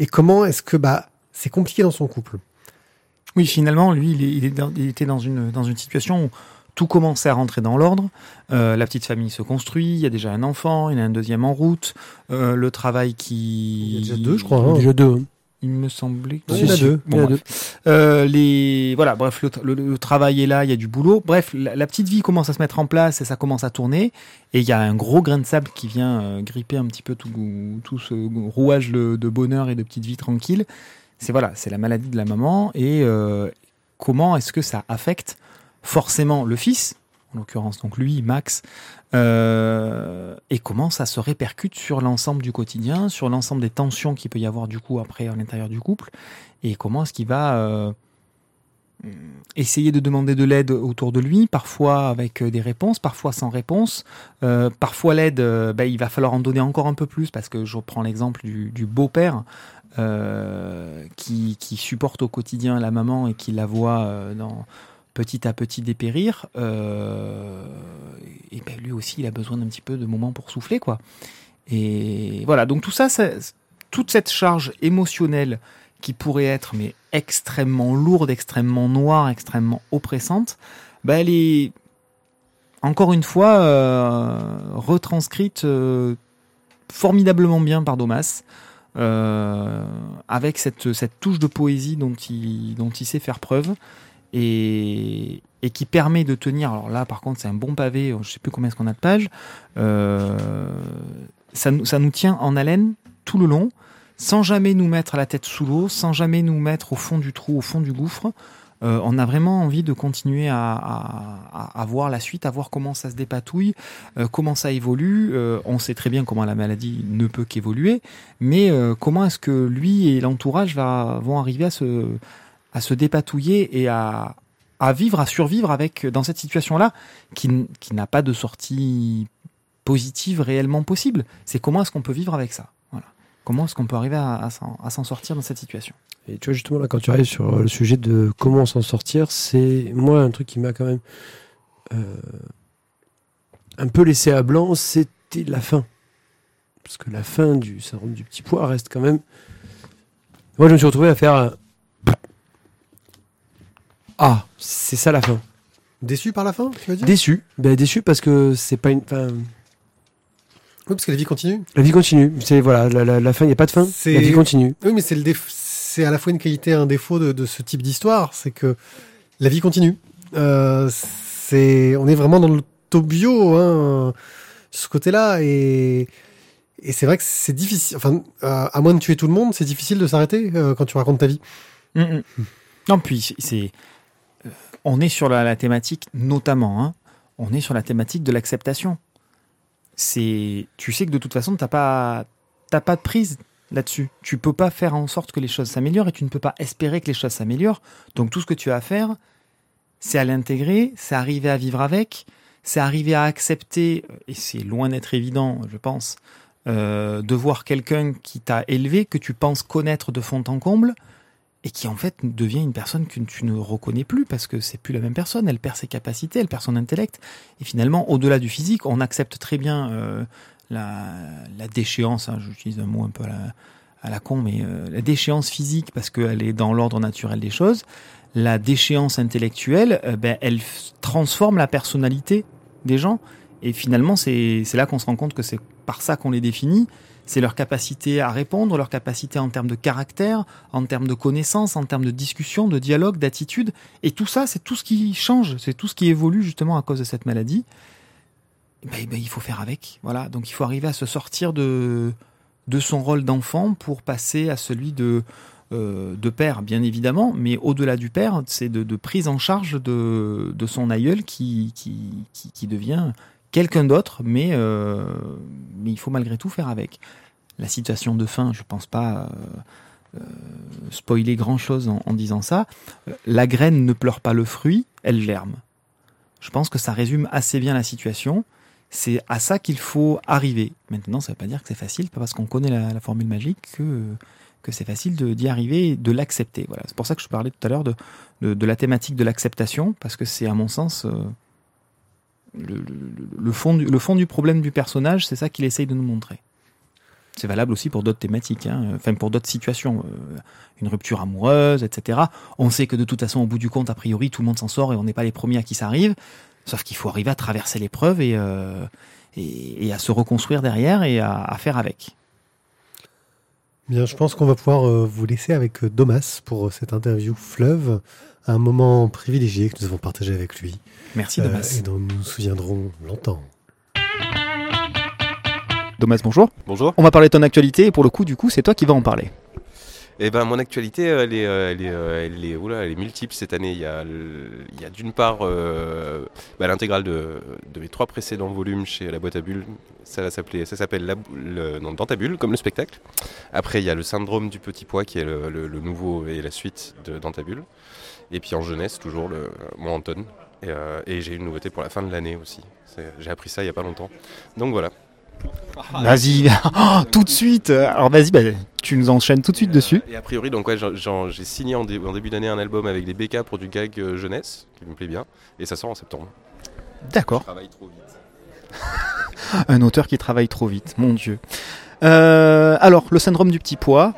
et comment est-ce que bah c'est compliqué dans son couple. Oui, finalement, lui, il, est- il est dans- il était dans une, dans une situation où tout commence à rentrer dans l'ordre. Euh, la petite famille se construit, il y a déjà un enfant, il y en a un deuxième en route. Euh, le travail qui... Il y a déjà deux, je crois. hein. Déjà deux. hein. Il me semblait que... Il y en a deux. Bon, Il y en a bref. Euh, les voilà bref le, le- le travail est là il y a du boulot bref la, la petite vie commence à se mettre en place et ça commence à tourner et il y a un gros grain de sable qui vient euh, gripper un petit peu tout, tout ce rouage de, de bonheur et de petite vie tranquille c'est voilà c'est la maladie de la maman et euh, comment est-ce que ça affecte forcément le fils en l'occurrence donc lui Max euh, et comment ça se répercute sur l'ensemble du quotidien sur l'ensemble des tensions qu'il peut y avoir du coup après à l'intérieur du couple et comment est-ce qu'il va euh, essayer de demander de l'aide autour de lui, parfois avec des réponses, parfois sans réponse. Parfois l'aide, ben, il va falloir en donner encore un peu plus parce que je reprends l'exemple du beau-père euh, qui, supporte au quotidien la maman et qui la voit euh, petit à petit dépérir. Euh, et ben, lui aussi, il a besoin d'un petit peu de moments pour souffler, quoi. Et voilà, donc tout ça, ça toute cette charge émotionnelle qui pourrait être mais extrêmement lourde, extrêmement noire, extrêmement oppressante, bah elle est encore une fois retranscrite formidablement bien par Domas, euh, avec cette, cette touche de poésie dont il, dont il sait faire preuve et, et qui permet de tenir. Alors là, par contre, c'est un bon pavé. Je sais plus combien est-ce qu'on a de pages. Euh, ça nous tient en haleine tout le long sans jamais nous mettre la tête sous l'eau, sans jamais nous mettre au fond du trou, au fond du gouffre. Euh, on a vraiment envie de continuer à, voir la suite, à voir comment ça se dépatouille, euh, comment ça évolue. Euh, on sait très bien comment la maladie ne peut qu'évoluer, mais comment est-ce que lui et l'entourage vont arriver à se, dépatouiller et à, vivre, à survivre avec dans cette situation-là qui, n'a pas de sortie positive réellement possible? C'est comment est-ce qu'on peut vivre avec ça? Voilà. Comment est-ce qu'on peut arriver à s'en sortir dans cette situation? Et tu vois, justement, là, quand tu arrives sur le sujet de comment s'en sortir, c'est moi un truc qui m'a quand même euh, un peu laissé à blanc, c'était la fin. Parce que la fin du syndrome du petit pois reste quand même. Moi, je me suis retrouvé à faire. un- Ah, c'est ça la fin. Déçu par la fin, tu vas dire? Déçu. Ben, déçu parce que c'est pas une. Enfin, Oui, parce que la vie continue. la vie continue. C'est voilà, la, la- la fin, il n'y a pas de fin. La vie continue. Oui, mais c'est le déf- c'est à la fois une qualité et un défaut de, ce type d'histoire, c'est que la vie continue. Euh, c'est, on est vraiment dans l'autobio, hein, ce côté-là, et, c'est vrai que c'est difficile. Enfin, euh, à moins de tuer tout le monde, c'est difficile de s'arrêter euh, quand tu racontes ta vie. Mm, mm. Non, puis c'est- On est sur la, la thématique, notamment, hein, on est sur la thématique de l'acceptation. C'est, tu sais que de toute façon, t'as pas, t'as pas de prise là-dessus. Tu peux pas faire en sorte que les choses s'améliorent et tu ne peux pas espérer que les choses s'améliorent. Donc tout ce que tu as à faire, c'est à l'intégrer, c'est arriver à vivre avec, c'est arriver à accepter, et c'est loin d'être évident, je pense, euh, de voir quelqu'un qui t'a élevé, que tu penses connaître de fond en comble, et qui en fait devient une personne que tu ne reconnais plus parce que c'est plus la même personne, elle perd ses capacités, elle perd son intellect, et finalement, au-delà du physique, on accepte très bien euh, la, la déchéance, hein, j'utilise un mot un peu à la, à la con, mais euh, la déchéance physique parce qu'elle est dans l'ordre naturel des choses, la déchéance intellectuelle, euh, ben, elle transforme la personnalité des gens, et finalement, c'est là qu'on se rend compte que c'est par ça qu'on les définit, c'est leur capacité à répondre, leur capacité en termes de caractère, en termes de connaissances, en termes de discussion, de dialogue, d'attitude. Et tout ça, c'est tout ce qui change, c'est tout ce qui évolue justement à cause de cette maladie. Ben, ben, il faut faire avec. Voilà. Donc il faut arriver à se sortir de, de son rôle d'enfant pour passer à celui de, euh, de père, bien évidemment. Mais au-delà du père, c'est de, prise en charge de, de son aïeul qui, qui, qui, qui devient quelqu'un d'autre, mais, euh, mais il faut malgré tout faire avec. La situation de fin, je pense pas euh, spoiler grand chose en, disant ça. La graine ne pleure pas le fruit, elle germe. Je pense que ça résume assez bien la situation. C'est à ça qu'il faut arriver. Maintenant, ça ne veut pas dire que c'est facile, pas parce qu'on connaît la, formule magique que, que c'est facile d'y arriver et de l'accepter. Voilà. C'est pour ça que je parlais tout à l'heure de, de, la thématique de l'acceptation, parce que c'est à mon sens euh, le fond du, le fond du problème du personnage, c'est ça qu'il essaye de nous montrer. C'est valable aussi pour d'autres thématiques, hein, enfin pour d'autres situations, euh, une rupture amoureuse, etc. On sait que de toute façon, au bout du compte, a priori, tout le monde s'en sort et on n'est pas les premiers à qui ça arrive. Sauf qu'il faut arriver à traverser l'épreuve et, euh, et, et à se reconstruire derrière et à, à faire avec. Bien, je pense qu'on va pouvoir euh, vous laisser avec Domas pour euh, cette interview fleuve, un moment privilégié que nous avons partagé avec lui Merci euh, Domas. et dont nous nous souviendrons longtemps. Domas, bonjour. Bonjour. On va parler de ton actualité et pour le coup, du coup, c'est toi qui vas en parler. Eh ben, mon actualité, elle est, euh, elle est, euh, elle est, elle est multiple cette année. Il y a, il y a d'une part euh, bah, l'intégrale de, mes trois précédents volumes chez La Boîte à Bulles. Ça, ça s'appelle Dans bulle, comme le spectacle. Après, il y a le syndrome du petit poids qui est le, nouveau et la suite de Dans bulle. Et puis en jeunesse, toujours le, mon Anton. Et, euh, j'ai une nouveauté pour la fin de l'année aussi. J'ai appris ça il n'y a pas longtemps. Donc voilà. Vas-y, Oh, tout de suite. Alors vas-y, bah, tu nous enchaînes tout de suite dessus. Et a priori, donc ouais, j'ai signé en, dé- en début d'année un album avec des BK pour du gag euh, jeunesse, qui me plaît bien, et ça sort en septembre. D'accord. Je travaille trop vite. Un auteur qui travaille trop vite, mon Dieu. Euh, alors, le syndrome du petit pois.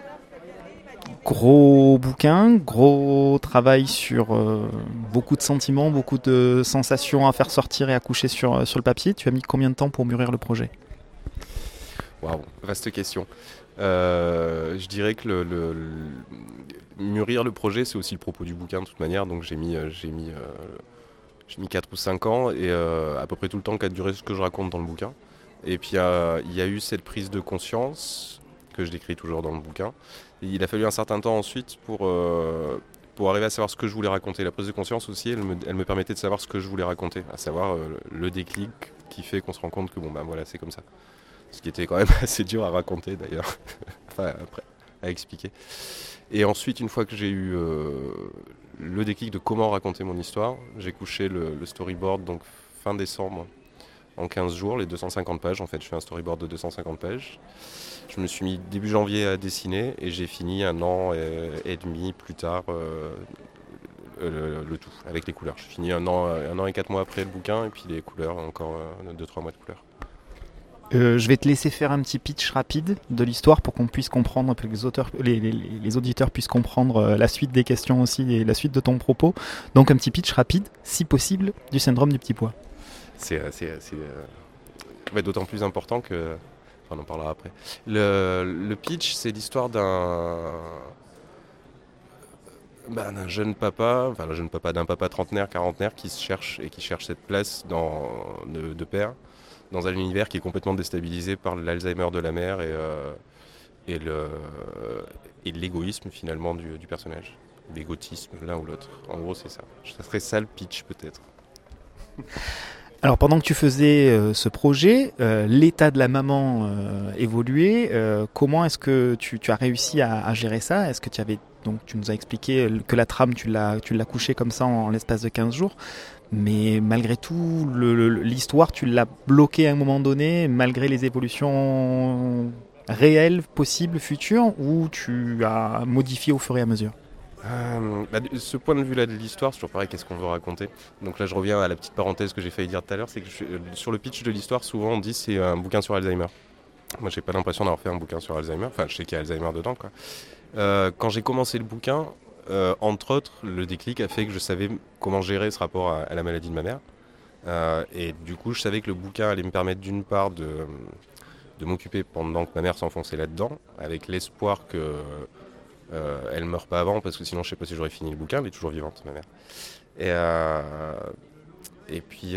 Gros bouquin, gros travail sur euh, beaucoup de sentiments, beaucoup de sensations à faire sortir et à coucher sur, euh, sur le papier. Tu as mis combien de temps pour mûrir le projet? Waouh, vaste question. Euh, je dirais que mûrir le projet, c'est aussi le propos du bouquin de toute manière, donc j'ai mis, euh, j'ai mis, euh, j'ai mis 4 ou 5 ans, et à peu près tout le temps qu'a duré ce que je raconte dans le bouquin. Et puis il y a eu cette prise de conscience, que je décris toujours dans le bouquin. Il a fallu un certain temps ensuite pour, pour arriver à savoir ce que je voulais raconter. La prise de conscience aussi, elle me, permettait de savoir ce que je voulais raconter, à savoir le déclic qui fait qu'on se rend compte que bon ben voilà, c'est comme ça. Ce qui était quand même assez dur à raconter d'ailleurs, enfin après, à expliquer. Et ensuite, une fois que j'ai eu euh, le déclic de comment raconter mon histoire, j'ai couché le, storyboard donc fin décembre en 15 jours, les 250 pages. En fait, je fais un storyboard de 250 pages. Je me suis mis début janvier à dessiner et j'ai fini un an et, demi plus tard euh, le, tout avec les couleurs. J'ai fini un an, un an et quatre mois après le bouquin et puis les couleurs encore 2-3 mois de couleurs. Euh, je vais te laisser faire un petit pitch rapide de l'histoire pour qu'on puisse comprendre, pour que les, auditeurs puissent comprendre euh, la suite des questions aussi et la suite de ton propos. Donc un petit pitch rapide, si possible, du syndrome du petit pois. C'est euh, d'autant plus important que. Enfin, on en parlera après. Le, pitch, c'est l'histoire d'un. bah, d'un jeune papa, enfin, un jeune papa, d'un papa trentenaire, quarantenaire qui se cherche et qui cherche cette place de père dans un univers qui est complètement déstabilisé par l'Alzheimer de la mère et, euh, le l'égoïsme finalement du, personnage. L'égotisme, l'un ou l'autre. En gros, c'est ça. Ça serait ça le pitch peut-être. Alors pendant que tu faisais euh, ce projet, euh, l'état de la maman évoluait. comment est-ce que tu, as réussi à, gérer ça? Est-ce que tu avais donc tu nous as expliqué que la trame tu l'as tu l'as couchée comme ça en, l'espace de 15 jours, mais malgré tout l'histoire tu l'as bloquée à un moment donné malgré les évolutions réelles possibles futures ou tu as modifié au fur et à mesure Euh, bah, ce point de vue-là de l'histoire, c'est toujours pareil, qu'est-ce qu'on veut raconter? Donc là, je reviens à la petite parenthèse que j'ai failli dire tout à l'heure, c'est que euh, sur le pitch de l'histoire, souvent on dit c'est un bouquin sur Alzheimer. Moi, j'ai pas l'impression d'avoir fait un bouquin sur Alzheimer, enfin, je sais qu'il y a Alzheimer dedans, quoi. Euh, quand j'ai commencé le bouquin, euh, entre autres, le déclic a fait que je savais comment gérer ce rapport à, la maladie de ma mère. Euh, et du coup, je savais que le bouquin allait me permettre d'une part de, m'occuper pendant que ma mère s'enfonçait là-dedans, avec l'espoir que euh, meurt pas avant, parce que sinon je sais pas si j'aurais fini le bouquin, elle est toujours vivante, ma mère. Et, euh, puis,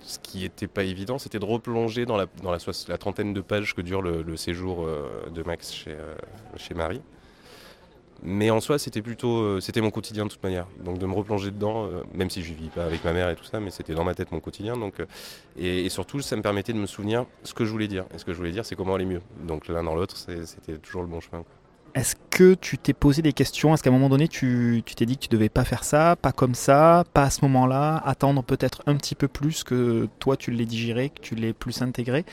ce qui était pas évident, c'était de replonger dans la, trentaine de pages que dure le, séjour de Max chez Marie. Mais en soi, c'était plutôt, euh, c'était mon quotidien de toute manière. Donc de me replonger dedans, euh, même si je vis pas avec ma mère et tout ça, mais c'était dans ma tête mon quotidien. Donc, euh, et, surtout, ça me permettait de me souvenir ce que je voulais dire. Et ce que je voulais dire, c'est comment aller mieux. Donc l'un dans l'autre, c'était toujours le bon chemin. Est-ce que tu t'es posé des questions? Est-ce qu'à un moment donné, tu tu t'es dit que tu devais pas faire ça, pas comme ça, pas à ce moment-là, attendre peut-être un petit peu plus que toi tu l'aies digéré, que tu l'aies plus intégré?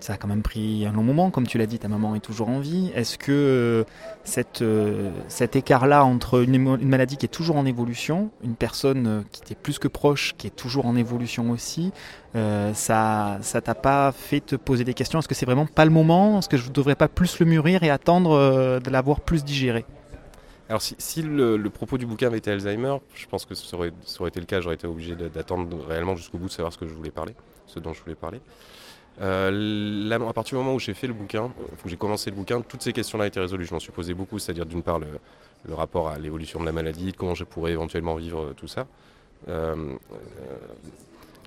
Ça a quand même pris un long moment, comme tu l'as dit, ta maman est toujours en vie. Est-ce que euh, euh, cet écart-là entre une, maladie qui est toujours en évolution, une personne euh, qui t'est plus que proche, qui est toujours en évolution aussi, ça ça t'a pas fait te poser des questions? Est-ce que c'est vraiment pas le moment? Est-ce que je ne devrais pas plus le mûrir et attendre de l'avoir plus digéré? Alors si, le, propos du bouquin avait été Alzheimer, je pense que ça aurait, ça aurait été le cas, j'aurais été obligé d'attendre réellement jusqu'au bout de savoir ce que je voulais parler, ce dont je voulais parler. Euh, à partir du moment où j'ai fait le bouquin, où j'ai commencé le bouquin, toutes ces questions-là étaient résolues. Je m'en suis posé beaucoup, c'est-à-dire d'une part le, rapport à l'évolution de la maladie, comment je pourrais éventuellement vivre euh, tout ça. Euh,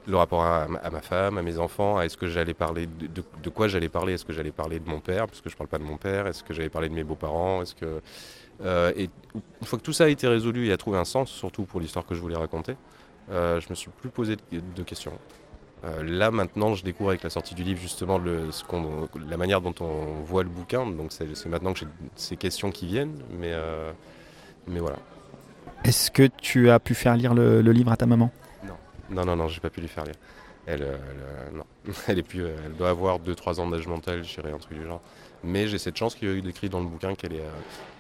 le rapport à, ma- femme, à mes enfants, à est-ce que j'allais parler de, de- quoi j'allais parler, est-ce que j'allais parler de mon père, puisque je parle pas de mon père, est-ce que j'allais parler de mes beaux-parents, est-ce que une fois que tout ça a été résolu et a trouvé un sens, surtout pour l'histoire que je voulais raconter, je me suis plus posé de questions. Euh, là maintenant, je découvre avec la sortie du livre justement le, ce qu'on- la manière dont on voit le bouquin. Donc c'est maintenant que j'ai ces questions qui viennent, mais euh, mais voilà. Est-ce que tu as pu faire lire le, le livre à ta maman? Non, non, non, j'ai pas pu lui faire lire. Elle, euh, elle, non. elle est plus, elle doit avoir 2-3 ans d'âge mental, je dirais un truc du genre. Mais j'ai cette chance qu'il y a eu décrit dans le bouquin qu'elle est,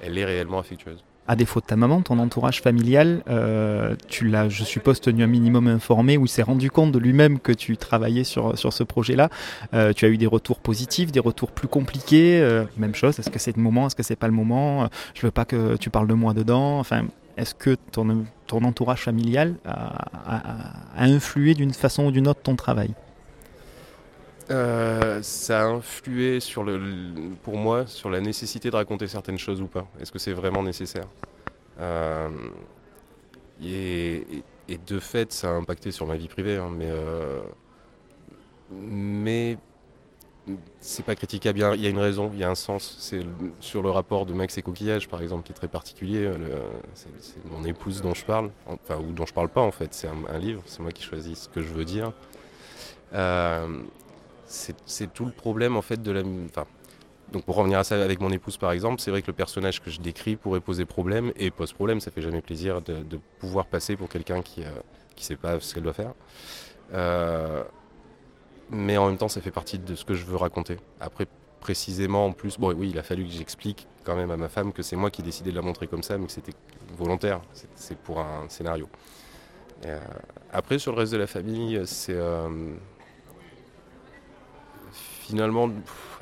elle est réellement affectueuse. À défaut de ta maman, ton entourage familial, euh, tu l'as, je suppose, tenu un minimum informé ou s'est rendu compte de lui-même que tu travaillais sur, sur ce projet-là. Euh, tu as eu des retours positifs, des retours plus compliqués. euh, même chose, est-ce que c'est le moment, est-ce que c'est pas le moment Je veux pas que tu parles de moi dedans. Enfin, est-ce que ton, entourage familial a influé d'une façon ou d'une autre ton travail? Euh, ça a influé sur le, pour moi sur la nécessité de raconter certaines choses ou pas. Est-ce que c'est vraiment nécessaire? Euh, et, de fait, ça a impacté sur ma vie privée, hein, mais euh, mais c'est pas critiquable. Il y a- une raison, il y a un sens. C'est sur le rapport de Max et Coquillage, par exemple, qui est très particulier. C'est mon épouse dont je parle, enfin ou dont je parle pas en fait. C'est un, livre. C'est moi qui choisis ce que je veux dire. C'est tout le problème en fait de la. Enfin, donc pour revenir à ça avec mon épouse par exemple, c'est vrai que le personnage que je décris pourrait poser problème et pose problème. Ça fait jamais plaisir de, pouvoir passer pour quelqu'un qui euh, qui sait pas ce qu'elle doit faire. Euh, mais en même temps, ça fait partie de ce que je veux raconter. Après, précisément en plus, bon oui, il a fallu que j'explique quand même à ma femme que c'est moi qui ai décidé de la montrer comme ça, mais que c'était volontaire. C'est- pour un scénario. Euh, après, sur le reste de la famille, c'est euh, finalement pff,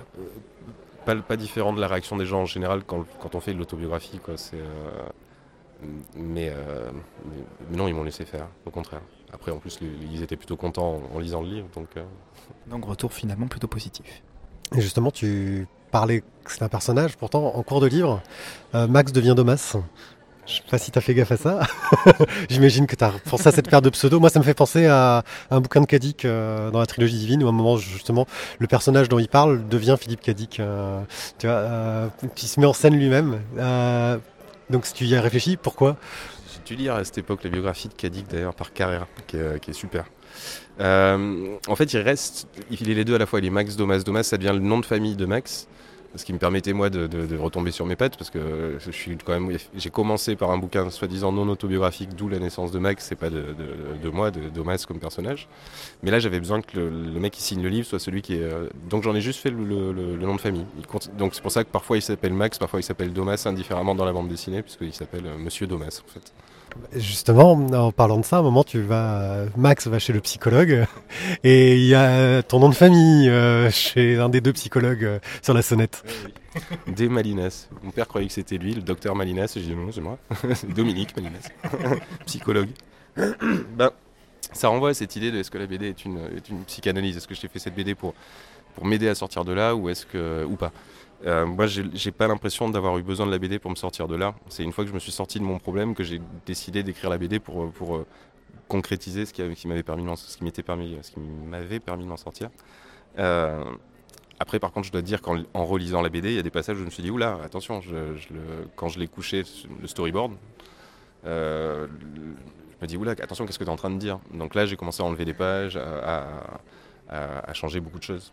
pas, pas différent de la réaction des gens en général quand, quand on fait de l'autobiographie. quoi. C'est, euh, mais, euh, mais- mais non, ils m'ont laissé faire, au contraire. Après, en plus, ils étaient plutôt contents en, en lisant le livre. Donc, euh, Donc retour finalement plutôt positif. Et justement, tu parlais que c'est un personnage, pourtant, en cours de livre, euh, Max devient Domas. Je sais pas si tu as fait gaffe à ça. J'imagine que tu as pensé à cette paire de pseudos. Moi, ça me fait penser à un bouquin de Kadik euh, dans la trilogie divine, où à un moment, justement, le personnage dont il parle devient Philippe Kadik. euh, tu vois, euh, qui se met en scène lui-même. Euh, donc, si tu y as réfléchi, pourquoi? Dû lire à cette époque la biographie de Kadik d'ailleurs par Carrera, qui est, super. En fait, il reste, il est les deux à la fois. Il est Max Domas. Domas, ça devient le nom de famille de Max, ce qui me permettait moi de, retomber sur mes pattes, parce que je suis quand même, j'ai commencé par un bouquin soi-disant non autobiographique, d'où la naissance de Max. C'est pas de, moi, de Domas comme personnage. Mais là, j'avais besoin que le, mec qui signe le livre soit celui qui est. euh, donc j'en ai juste fait le, nom de famille. Donc c'est pour ça que parfois il s'appelle Max, parfois il s'appelle Domas indifféremment dans la bande dessinée, puisqu'il s'appelle euh, Monsieur Domas en fait. Justement, en parlant de ça, à un moment, tu vas, Max va chez le psychologue et il y a ton nom de famille euh, chez un des deux psychologues euh, sur la sonnette. Des Malinas. Mon père croyait que c'était lui, le docteur Malinas. J'ai dit non, c'est moi. Dominique Malinas, psychologue. ben, ça renvoie à cette idée de est-ce que la BD est une, est une psychanalyse? Est-ce que je t'ai fait cette BD pour, pour m'aider à sortir de là ou est-ce que ou pas? Euh, Moi, j'ai pas l'impression d'avoir eu besoin de la BD pour me sortir de là. C'est une fois que je me suis sorti de mon problème que j'ai décidé d'écrire la BD pour, pour euh, concrétiser ce qui, avait- qui m'avait permis, de m'en- ce qui m'était permis, ce qui m'avait permis de m'en sortir. Euh, après, par contre, je dois dire qu'en en relisant la BD, il y a des passages où je me suis dit, oula, attention, quand je l'ai couché, le storyboard, euh, je me dis, oula, attention, qu'est-ce que tu es en train de dire? Donc là, j'ai commencé à enlever des pages, à- à changer beaucoup de choses.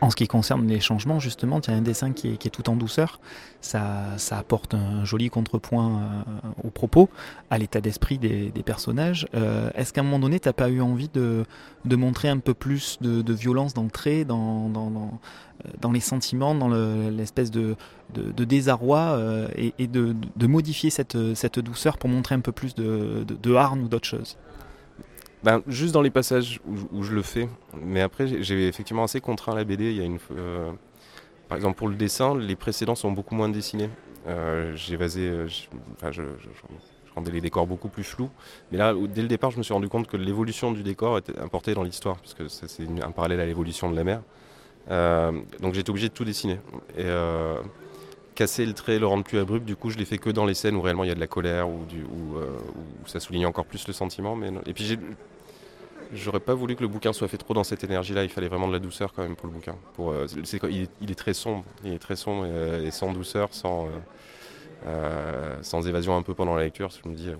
En ce qui concerne les changements, justement, il y un dessin qui est, tout en douceur. Ça, ça apporte un joli contrepoint euh, au propos, à l'état d'esprit des, personnages. Euh, Est-ce qu'à un moment donné, tu n'as pas eu envie de, montrer un peu plus de, violence dans le trait, dans, euh, les sentiments, dans le- l'espèce de, désarroi, euh, et, de, modifier cette, douceur pour montrer un peu plus de, hargne ou d'autres choses? Ben, juste dans les passages où, je le fais, mais après j'ai- effectivement assez contraint la BD. Il y a une, euh, Par exemple, pour le dessin, les précédents sont beaucoup moins dessinés. Euh, j'ai basé, euh, je, rendais les décors beaucoup plus flous. Mais là, dès le départ, je me suis rendu compte que l'évolution du décor était importée dans l'histoire, parce que c'est un parallèle à l'évolution de la mer. Donc j'étais obligé de tout dessiner. Et casser le trait, le rendre plus abrupt, du coup, je l'ai fait que dans les scènes où réellement il y a de la colère, ou où, ça souligne encore plus le sentiment. Mais. Et puis J'aurais pas voulu que le bouquin soit fait trop dans cette énergie-là. Il fallait vraiment de la douceur quand même pour le bouquin. Euh, il, est, très sombre. Il est très sombre et, sans douceur, sans, euh, euh, sans évasion un peu pendant la lecture. Je me dis,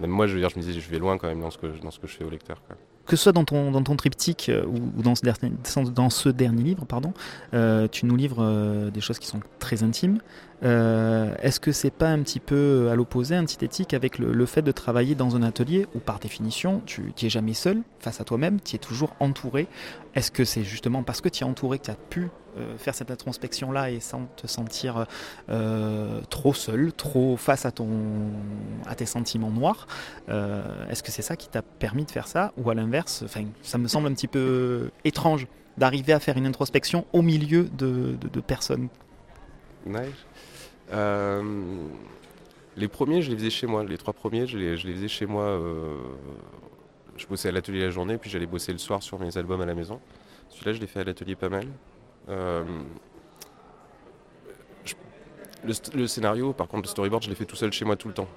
même moi, je veux dire, je me disais, je vais loin quand même dans ce que, dans ce que je fais au lecteur. Que ce soit dans ton, dans ton triptyque ou, ou dans, ce dernier, dans ce dernier livre, pardon, tu nous livres des choses qui sont très intimes. Euh, Est-ce que c'est pas un petit peu à l'opposé, antithétique avec le, fait de travailler dans un atelier où par définition tu n'es jamais seul face à toi-même, tu es toujours entouré? Est-ce que c'est justement parce que tu es entouré que tu as pu euh, faire cette introspection-là et sans te sentir euh, trop seul, trop face à, ton, à tes sentiments noirs euh, Est-ce que c'est ça qui t'a permis de faire ça? Ou à l'inverse, ça me semble un petit peu étrange d'arriver à faire une introspection au milieu de, personnes. Euh, les premiers, je les faisais chez moi. Les trois premiers, je les, faisais chez moi. euh, je bossais à l'atelier la journée, puis j'allais bosser le soir sur mes albums à la maison. Celui-là, je l'ai fait à l'atelier pas mal. Euh, le, scénario, par contre, le storyboard, je l'ai fait tout seul chez moi tout le temps.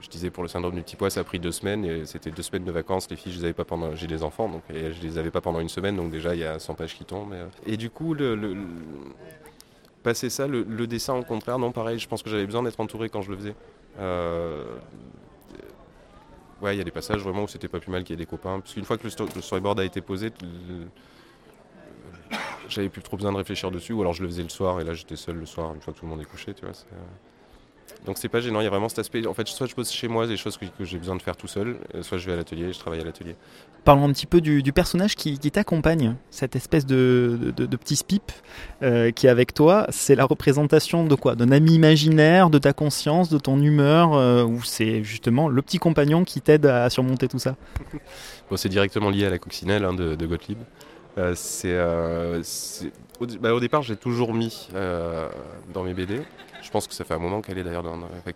Je disais pour le syndrome du petit pois, ça a pris deux semaines et c'était deux semaines de vacances. Les filles, je les avais pas pendant, j'ai des enfants, donc et je les avais pas pendant une semaine, donc déjà il y a 100 pages qui tombent. Et, du coup, le- passer ça, le, dessin au contraire, non pareil. Je pense que j'avais besoin d'être entouré quand je le faisais. Euh, Ouais, il y a des passages vraiment où c'était pas plus mal qu'il y ait des copains. Parce qu'une fois que le, sto- le storyboard a été posé, j'avais plus trop besoin de réfléchir dessus. Ou alors je le faisais le soir et là j'étais seul le soir une fois que tout le monde est couché. Tu vois, euh, Donc c'est pas gênant, il y a vraiment cet aspect. En fait, soit je pose chez moi des choses que, que j'ai besoin de faire tout seul, euh, soit je vais à l'atelier et je travaille à l'atelier. Parlons un petit peu du, personnage qui, t'accompagne, cette espèce de, petit spip euh, qui est avec toi. C'est la représentation de quoi? D'un ami imaginaire, de ta conscience, de ton humeur, euh, ou c'est justement le petit compagnon qui t'aide à surmonter tout ça? Bon, c'est directement lié à la coccinelle hein, de Gottlieb. Euh, euh, bah, au départ, j'ai toujours mis euh, dans mes BD. Je pense que ça fait un moment qu'elle est d'ailleurs dans. enfin,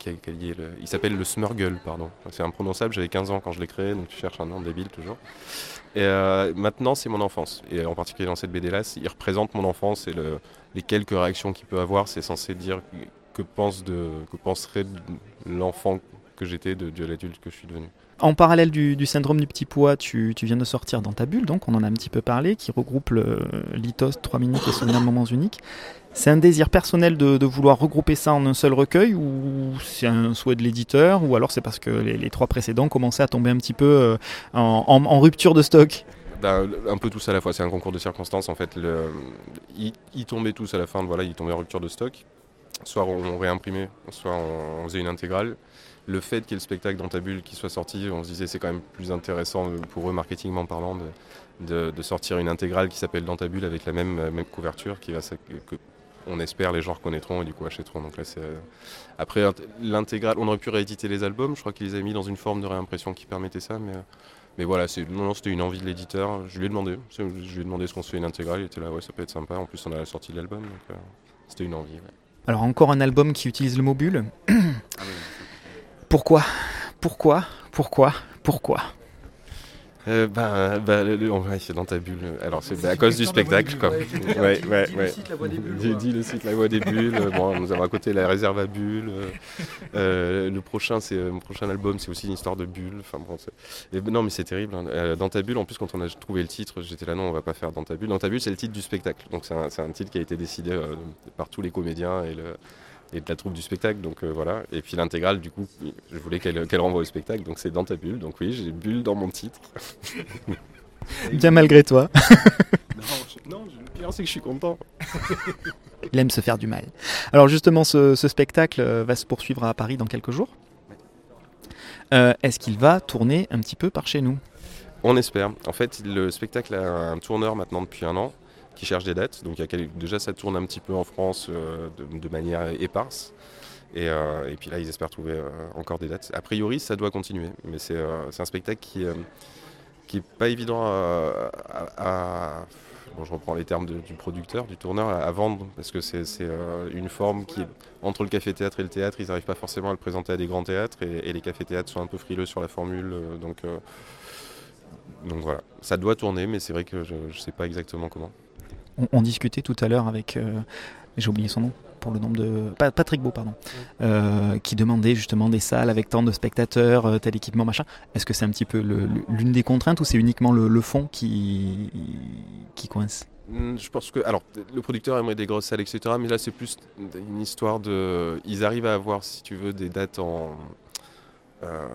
il s'appelle le Smurgle, pardon. C'est imprononçable, j'avais 15 ans quand je l'ai créé, donc tu cherches un nom débile toujours. Et maintenant, c'est mon enfance. Et en particulier dans cette BD-là, il représente mon enfance et le- les quelques réactions qu'il peut avoir. C'est censé dire que, pense que penserait l'enfant que j'étais de l'adulte que je suis devenu. En parallèle du, syndrome du petit pois, tu, viens de sortir dans ta bulle, donc on en a un petit peu parlé, qui regroupe le lithos, 3 minutes et souvenirs de moments uniques. C'est un désir personnel de, vouloir regrouper ça en un seul recueil, ou c'est un souhait de l'éditeur, ou alors c'est parce que les, trois précédents commençaient à tomber un petit peu euh, en, rupture de stock? Ben, un peu tous à la fois, c'est un concours de circonstances en fait. Ils, tombaient tous à la fin, voilà, ils tombaient en rupture de stock. Soit on réimprimait, soit on faisait une intégrale. Le fait qu'il y ait le spectacle dans ta bulle qui soit sorti, on se disait c'est quand même plus intéressant pour eux, marketingment parlant, de, de- de sortir une intégrale qui s'appelle Dans ta bulle avec la même, même couverture qui va que on espère les gens reconnaîtront et du coup achèteront. Donc là, c'est euh, après int- l'intégrale, on aurait pu rééditer les albums. Je crois qu'ils les avaient mis dans une forme de réimpression qui permettait ça, mais euh, mais voilà, c'est non, non, c'était une envie de l'éditeur. Je lui ai demandé, je lui ai demandé ce qu'on se fait une intégrale. Il était là, ouais, ça peut être sympa. En plus, on a la sortie de l'album, donc euh, c'était une envie. ouais. Alors encore un album qui utilise le mot bulle. Pourquoi? Pourquoi? Pourquoi? Pourquoi? Euh, bah, bah, le- le- ouais, c'est dans ta bulle. Alors c'est bah, à cause du spectacle, quoi. Ouais, ouais, ouais. Dis, le site La Voix des Bulles. Euh, Bon, nous avons à côté la réserve à bulles. Euh, euh, le prochain, c'est euh, mon prochain album, c'est aussi une histoire de bulles. Enfin bon, c'est- et, non, mais c'est terrible. hein. Euh, dans ta bulle, en plus, quand on a trouvé le titre, j'étais là, non, on va pas faire dans ta bulle. Dans ta bulle, c'est le titre du spectacle. Donc c'est un, titre qui a été décidé euh, par tous les comédiens et le et de la troupe du spectacle, donc euh, voilà. Et puis l'intégrale, du coup, je voulais qu'elle qu'elle renvoie au spectacle, donc c'est dans ta bulle. Donc oui, j'ai bulle dans mon titre. Bien malgré toi. Non, je- non, le pire c'est que je suis content. Il aime se faire du mal. Alors justement, ce, ce spectacle euh, va se poursuivre à Paris dans quelques jours. Euh, Est-ce qu'il va tourner un petit peu par chez nous? On espère. En fait, le spectacle a un tourneur maintenant depuis un an qui cherche des dates. Donc déjà ça tourne un petit peu en France euh, de, manière éparse. Et, euh, et puis là, ils espèrent trouver euh, encore des dates. A priori, ça doit continuer. Mais c'est un spectacle qui, qui est pas évident à, bon, je reprends les termes du producteur, du tourneur, à, vendre, parce que c'est une forme qui entre le café-théâtre et le théâtre, ils n'arrivent pas forcément à le présenter à des grands théâtres, et, les cafés-théâtres sont un peu frileux sur la formule, donc, donc voilà. Ça doit tourner, mais c'est vrai que je ne sais pas exactement comment. On, on discutait tout à l'heure avec, euh, j'ai oublié son nom, pour le nombre de... Pa- Patrick Beau, pardon, euh, qui demandait justement des salles avec tant de spectateurs, euh, tel équipement, machin. Est-ce que c'est un petit peu l'une des contraintes ou c'est uniquement le, le fond qui, qui coince? Hmm, Je pense que, alors, le producteur aimerait des grosses salles, etc. Mais là, c'est plus une histoire de. Ils arrivent à avoir, si tu veux, des dates en. euh,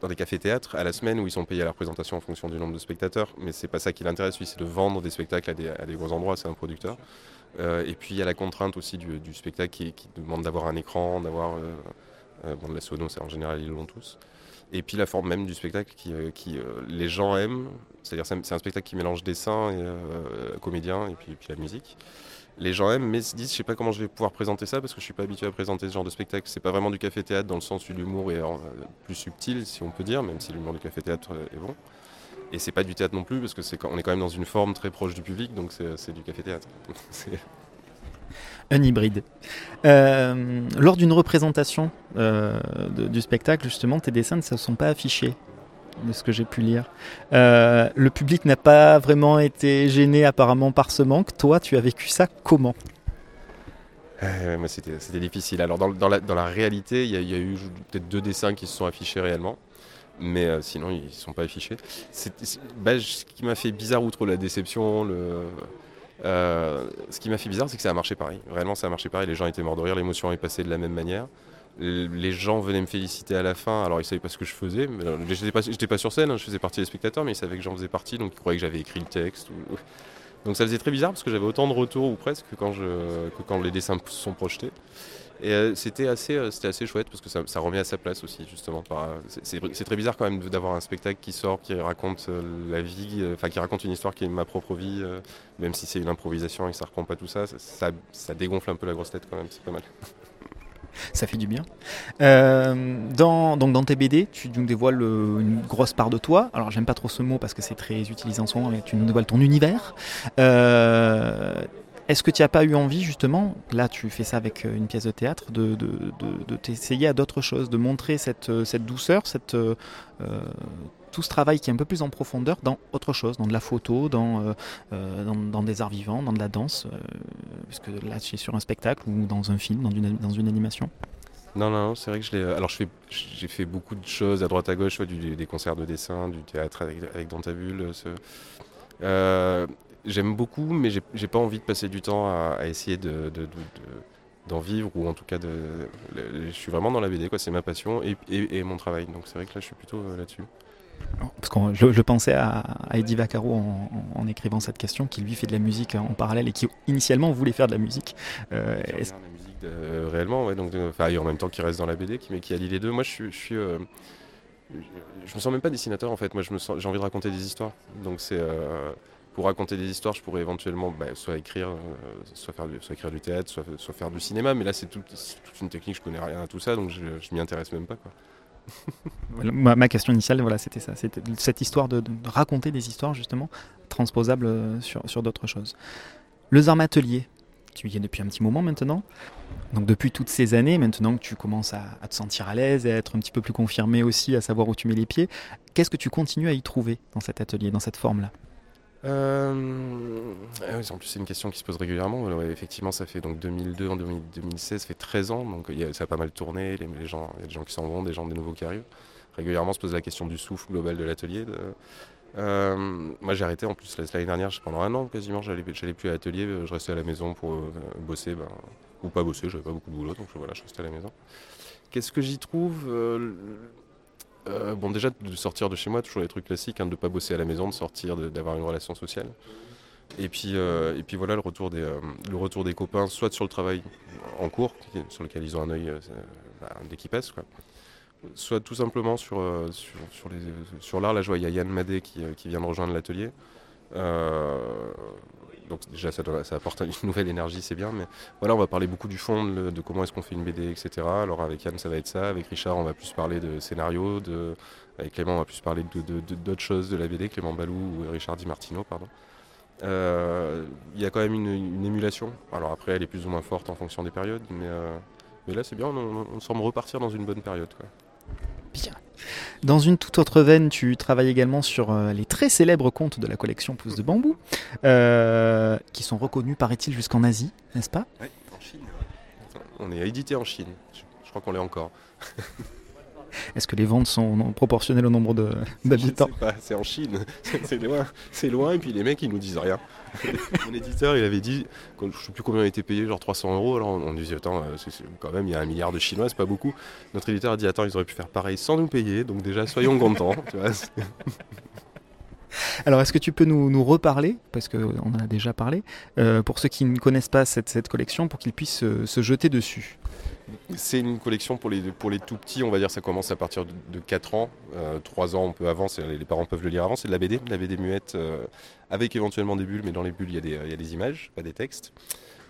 dans des cafés-théâtres à la semaine où ils sont payés à la représentation en fonction du nombre de spectateurs. Mais c'est pas ça qui l'intéresse, lui, c'est de vendre des spectacles à des, gros endroits. C'est un producteur. Euh, et puis, il y a la contrainte aussi du, spectacle qui, demande d'avoir un écran, d'avoir. euh, euh, bon, de la sono, en général, ils l'ont tous. Et puis la forme même du spectacle qui, les gens aiment, c'est-à-dire c'est un- spectacle qui mélange dessin et comédien et puis la musique. Les gens aiment, mais se disent, je sais pas comment je vais pouvoir présenter ça parce que je suis pas habitué à présenter ce genre de spectacle. C'est pas vraiment du café-théâtre dans le sens où l'humour est euh, plus subtil, si on peut dire, même si l'humour du café-théâtre euh, est bon. Et c'est pas du théâtre non plus parce que c'est on est quand même dans une forme très proche du public, donc c'est du café-théâtre. Un hybride. Euh, lors d'une représentation du spectacle, justement, tes dessins ne se sont pas affichés, de ce que j'ai pu lire. Euh, le public n'a pas vraiment été gêné apparemment par ce manque. Toi, tu as vécu ça comment? Euh, c'était difficile. Alors dans, la, réalité, il y, a- eu peut-être deux dessins qui se sont affichés réellement, mais euh, sinon ils ne sont pas affichés. Bah, ce qui m'a fait bizarre, outre la déception, ce qui m'a fait bizarre, c'est que ça a marché pareil. Vraiment, ça a marché pareil. Les gens étaient morts de rire, l'émotion est passée de la même manière. Les gens venaient me féliciter à la fin, alors ils savaient pas ce que je faisais. euh, J'étais pas, pas sur scène, hein, je faisais partie des spectateurs, mais ils savaient que j'en faisais partie, donc ils croyaient que j'avais écrit le texte. donc ça faisait très bizarre parce que j'avais autant de retours ou presque que quand, je, que quand les dessins sont projetés. Et euh, c'était assez, euh, c'était assez chouette parce que ça, remet à sa place aussi justement. c'est- très bizarre quand même d'avoir un spectacle qui sort, qui raconte la vie, enfin qui raconte une histoire qui est ma propre vie, même si c'est une improvisation et que ça reprend pas tout ça, ça, ça, ça dégonfle un peu la grosse tête quand même, c'est pas mal. Ça fait du bien. Euh, dans, donc dans tes BD, tu nous dévoiles euh, une grosse part de toi. Alors j'aime pas trop ce mot parce que c'est très utilisé en ce moment, mais tu nous dévoiles ton univers. Euh, Est-ce que tu n'as pas eu envie justement, là tu fais ça avec une pièce de théâtre, de, t'essayer à d'autres choses, de montrer cette, douceur, cette, tout ce travail qui est un peu plus en profondeur dans autre chose, dans de la photo, dans, euh, euh, dans, des arts vivants, dans de la danse, euh, parce que là es sur un spectacle ou dans un film, dans une, dans une animation Non, non, c'est vrai que je l'ai. Alors, je fais, j'ai fait beaucoup de choses à droite à gauche, ouais, des concerts de dessin, du théâtre avec, avec Dans ta bulle. ce- Euh, J'aime beaucoup, mais j'ai j'ai pas envie de passer du temps à, essayer de, de- de- de- d'en vivre, ou en tout cas, de, je suis vraiment dans la BD, quoi. C'est ma passion et, et- mon travail. Donc, c'est vrai que là, je suis plutôt là-dessus. Parce que je, je pensais à, à Eddie Vaccaro en, en- en écrivant cette question, qui lui fait de la musique en parallèle et qui initialement voulait faire de la musique. Euh, Qui regarde la musique de- réellement, ouais, donc, de- enfin, et en même temps qu'il reste dans la BD, qui, mais qui allie les deux. Moi, je suis, je suis, euh, je, me sens même pas dessinateur en fait. Moi, je me sens, j'ai envie de raconter des histoires. Donc, c'est euh, pour raconter des histoires, je pourrais éventuellement bah, soit écrire, euh, soit faire, du, soit écrire du théâtre, soit, soit faire du cinéma. Mais là, c'est tout- c'est toute une technique. Je connais rien à tout ça, donc je, je m'y intéresse même pas. Quoi. Ma, question initiale, c'était ça. C'était cette histoire de, raconter des histoires, justement, transposables euh, sur, d'autres choses. Le Zarm Atelier, tu y es depuis un petit moment maintenant. Donc, depuis toutes ces années, maintenant que tu commences à, à te sentir à l'aise et à être un petit peu plus confirmé aussi, à savoir où tu mets les pieds, qu'est-ce que tu continues à y trouver dans cet atelier, dans cette forme-là? Euh, ah en plus, c'est une question qui se pose régulièrement. Effectivement, ça fait donc 2002, en 2000 2016, ça fait 13 ans, donc ça a pas mal tourné. Il y a des gens qui s'en vont, des gens des nouveaux qui arrivent. Régulièrement, se pose la question du souffle global de l'atelier. Euh, moi, j'ai arrêté en plus l'année dernière, pendant un an quasiment, j'allais plus à l'atelier, euh, je restais à la maison pour bosser, ben, ou pas bosser, j'avais pas beaucoup de boulot, donc voilà, je restais à la maison. Qu'est-ce que j'y trouve Euh, Bon, déjà, de sortir de chez moi, toujours les trucs classiques, hein, de ne pas bosser à la maison, de sortir, d'avoir une relation sociale. Et puis, euh, et puis voilà, le retour, des, euh, le retour des copains, soit sur le travail en cours, sur lequel ils ont un œil bah, dès qu'ils passent, soit tout simplement sur, sur, l'art. Là, je vois, il y a Yann Madé qui, vient de rejoindre l'atelier. Donc déjà ça, apporte une nouvelle énergie, c'est bien. Mais voilà, on va parler beaucoup du fond, de, comment est-ce qu'on fait une BD, etc. Alors avec Yann, ça va être ça. Avec Richard, on va plus parler de scénario. Avec Clément, on va plus parler d'autres choses de la BD. Clément Balou ou Richard Di Martino, pardon. Euh, Il y a quand même une, émulation. Alors après, elle est plus ou moins forte en fonction des périodes, mais, euh, mais là c'est bien. On, semble repartir dans une bonne période. Bien. Dans une toute autre veine, tu travailles également sur euh, les très célèbres contes de la collection Pouce de Bambou, euh, qui sont reconnus, paraît-il, jusqu'en Asie, n'est-ce pas? En Chine. On est édité en Chine. Je crois qu'on l'est encore. Est-ce que les ventes sont proportionnelles au nombre d'habitants Je sais pas, c'est en Chine, c'est loin, c'est loin, et puis les mecs ils nous disent rien. Mon éditeur il avait dit, je sais plus combien on était payé, genre 300 euros, alors on, on disait attends, euh, quand même il y a un milliard de Chinois, c'est pas beaucoup. Notre éditeur a dit attends, ils auraient pu faire pareil sans nous payer, donc déjà soyons contents. tu vois, Alors, est-ce que tu peux nous, nous reparler, parce qu'on en a déjà parlé, euh, pour ceux qui ne connaissent pas cette, cette collection, pour qu'ils puissent euh, se jeter dessus? C'est une collection pour les, pour les tout petits, on va dire ça commence à partir de, de 4 ans, euh, 3 ans on peut avant, les parents peuvent le lire avant, c'est de la BD, de la BD muette euh, avec éventuellement des bulles, mais dans les bulles il y a des, il y a des images, pas des textes.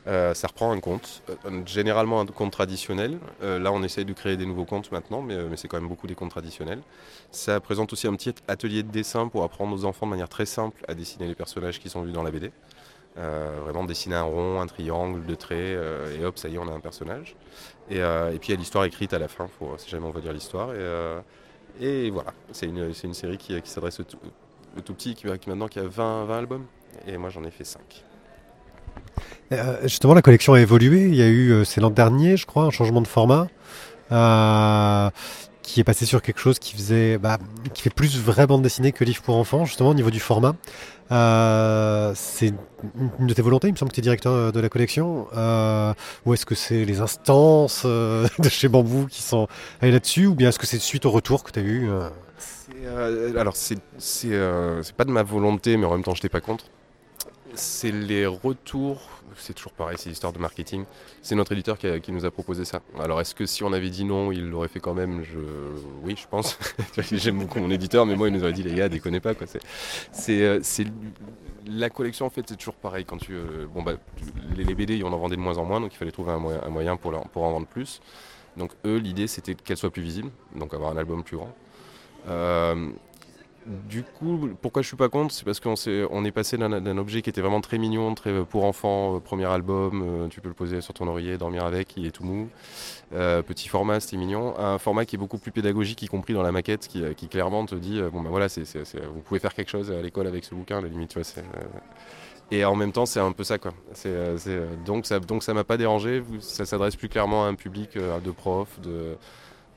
Euh, ça reprend un conte, euh, généralement un conte traditionnel. Euh, là on essaye de créer des nouveaux contes maintenant, mais, euh, mais c'est quand même beaucoup des contes traditionnels. Ça présente aussi un petit atelier de dessin pour apprendre aux enfants de manière très simple à dessiner les personnages qui sont vus dans la BD. Euh, vraiment dessiner un rond, un triangle, deux traits, euh, et hop, ça y est, on a un personnage. Et, euh, et puis il y a l'histoire écrite à la fin, si jamais on veut lire l'histoire. Et, euh, voilà, c'est une, série qui, s'adresse au tout, petit, qui, qui maintenant a 20, 20 albums. Et moi j'en ai fait 5. Euh, justement, la collection a évolué. Il y a eu, c'est l'an dernier, je crois, un changement de format qui est passé sur quelque chose qui faisait, bah, qui fait plus vraie bande dessinée que livre pour enfants, justement au niveau du format. Euh, c'est une de tes volontés, il me semble que tu es directeur euh, de la collection. Euh, ou est-ce que c'est les instances euh, de chez Bambou qui sont allées là-dessus, ou bien est-ce que c'est suite au retour que tu as eu euh alors c'est pas de ma volonté, mais en même temps je n'étais pas contre. C'est les retours, c'est toujours pareil, c'est l'histoire de marketing. C'est notre éditeur qui, nous a proposé ça. Alors est-ce que si on avait dit non, il l'aurait fait quand même? Oui, je pense. J'aime beaucoup mon éditeur, mais moi il nous aurait dit les gars, déconnez pas. Quoi. C'est, c'est, euh, c'est la collection en fait, c'est toujours pareil. Quand tu, euh, bah, les, BD, on en vendait de moins en moins, donc il fallait trouver un moyen, pour en vendre plus. Donc eux, l'idée c'était qu'elle soit plus visible, donc avoir un album plus grand. Euh, du coup, pourquoi je suis pas contre, c'est parce qu'on est passé d'un objet qui était vraiment très mignon, très euh, pour enfants, euh, premier album, euh, tu peux le poser sur ton oreiller, dormir avec, il est tout mou. Petit format, c'était mignon. Un format qui est beaucoup plus pédagogique, y compris dans la maquette, qui, clairement te dit, bon ben voilà, vous pouvez faire quelque chose à l'école avec ce bouquin, la limite, tu vois, Et en même temps, c'est un peu ça, quoi. Donc ça, donc ça m'a pas dérangé. Ça s'adresse plus clairement à un public de profs, de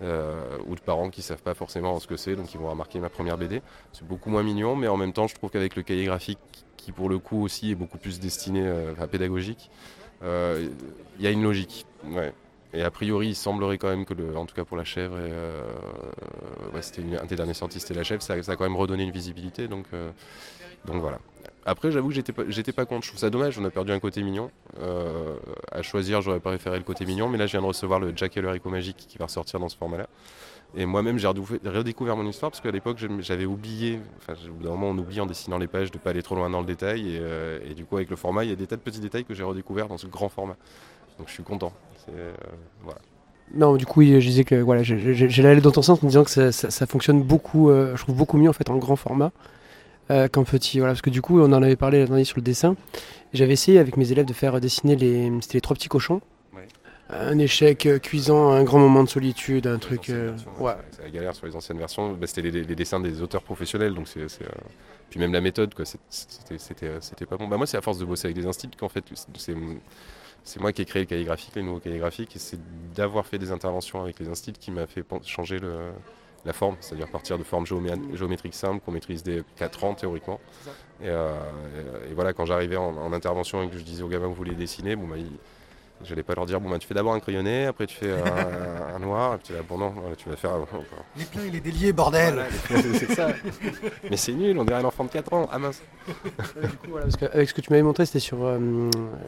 euh, ou de parents qui savent pas forcément ce que c'est, donc ils vont remarquer ma première BD. C'est beaucoup moins mignon, mais en même temps, je trouve qu'avec le cahier graphique, qui pour le coup aussi est beaucoup plus destiné euh, à pédagogique, euh, il y a une logique. Ouais. Et a priori, il semblerait quand même que, le, en tout cas pour la chèvre, et, euh, ouais, c'était une- un des derniers sorties, c'était la chèvre, ça, ça a quand même redonné une visibilité, donc, euh, donc voilà. Après, j'avoue que j'étais pas, pas contre. Je trouve ça dommage, on a perdu un côté mignon. Euh, à choisir, j'aurais préféré le côté mignon, mais là, je viens de recevoir le Jack et le haricot magique qui va ressortir dans ce format-là. Et moi-même, j'ai redécouvert mon histoire parce qu'à l'époque, j'avais oublié, enfin, au bout d'un moment, on oublie en dessinant les pages de pas aller trop loin dans le détail. Et, euh, et du coup, avec le format, il y a des tas de petits détails que j'ai redécouverts dans ce grand format. Donc, je suis content. Euh. Non, du coup, je disais que voilà, j'ai allé dans ton sens en disant que ça, fonctionne beaucoup, je trouve beaucoup mieux en fait en grand format qu'en petit. Voilà, parce que du coup, on en avait parlé la dernière sur le dessin. J'avais essayé avec mes élèves de faire dessiner les, c'était les trois petits cochons. Ouais. Un échec euh, cuisant, un grand moment de solitude, un truc. Les anciennes euh, versions, ouais. C'est la galère sur les anciennes versions. Bah, c'était les, les dessins des auteurs professionnels, donc c'est, c'est, euh, puis même la méthode, quoi. C'était, c'était, euh, c'était pas bon. Bah, moi, c'est à force de bosser avec des instituts qu'en fait, c'est, c'est moi qui ai créé le cahier graphique, les nouveaux cahiers graphiques, et c'est d'avoir fait des interventions avec les instituts qui m'a fait changer le, la forme, c'est-à-dire partir de formes géomé- géométriques simples qu'on maîtrise dès 4 ans théoriquement. Et, euh, et- voilà, quand j'arrivais en, en intervention et que je disais aux gamins que vous voulez dessiner, bon, bah, ils- J'allais pas leur dire, bon, bah, tu fais d'abord un crayonné, après tu fais un, un noir, et puis là, bon, non, tu vas faire. Les pleins et les déliés, bordel c'est ça. Mais c'est nul, on dirait un enfant de 4 ans. Ah mince. Du coup, voilà, parce qu'avec ce que tu m'avais montré, c'était sur euh,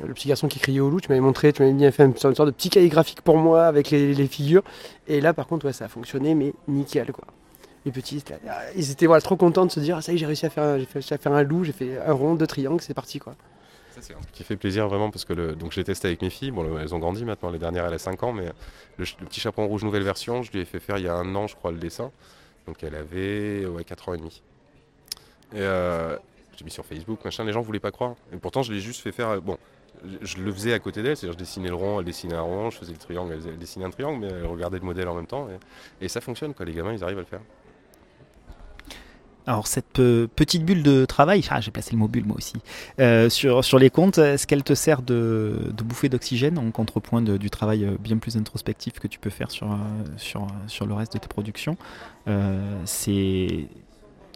le petit garçon qui criait au loup. Tu m'avais montré, tu m'avais bien fait une sorte de petit cahier graphique pour moi avec les, les figures. Et là, par contre, ouais, ça a fonctionné, mais nickel, quoi. Les petits, ah, ils étaient voilà, trop contents de se dire, ah, ça y est, j'ai réussi à faire, un- j'ai réussi à faire un loup, j'ai fait un rond, deux triangles, c'est parti, quoi. Truc qui fait plaisir vraiment parce que le... donc j'ai testé avec mes filles. Bon, elles ont grandi maintenant. Les dernières, elle a 5 ans, mais le, le petit chaperon rouge nouvelle version, je lui ai fait faire il y a un an, je crois, le dessin. Donc elle avait ouais, 4 ans et demi. Et euh, j'ai mis sur Facebook, machin. Les gens voulaient pas croire. Et pourtant, je l'ai juste fait faire. euh, Bon, je- je le faisais à côté d'elle, c'est-à-dire je dessinais le rond, elle dessinait un rond, je faisais le triangle, elle, elle dessinait un triangle, mais elle regardait le modèle en même temps. Et, et ça fonctionne, quoi. Les gamins, ils arrivent à le faire. Alors cette euh, petite bulle de travail, ah, j'ai placé le mot bulle moi aussi, euh, sur, sur les comptes, est-ce qu'elle te sert de, de bouffée d'oxygène en contrepoint du travail euh, bien plus introspectif que tu peux faire sur, sur, sur le reste de tes productions Euh, C'est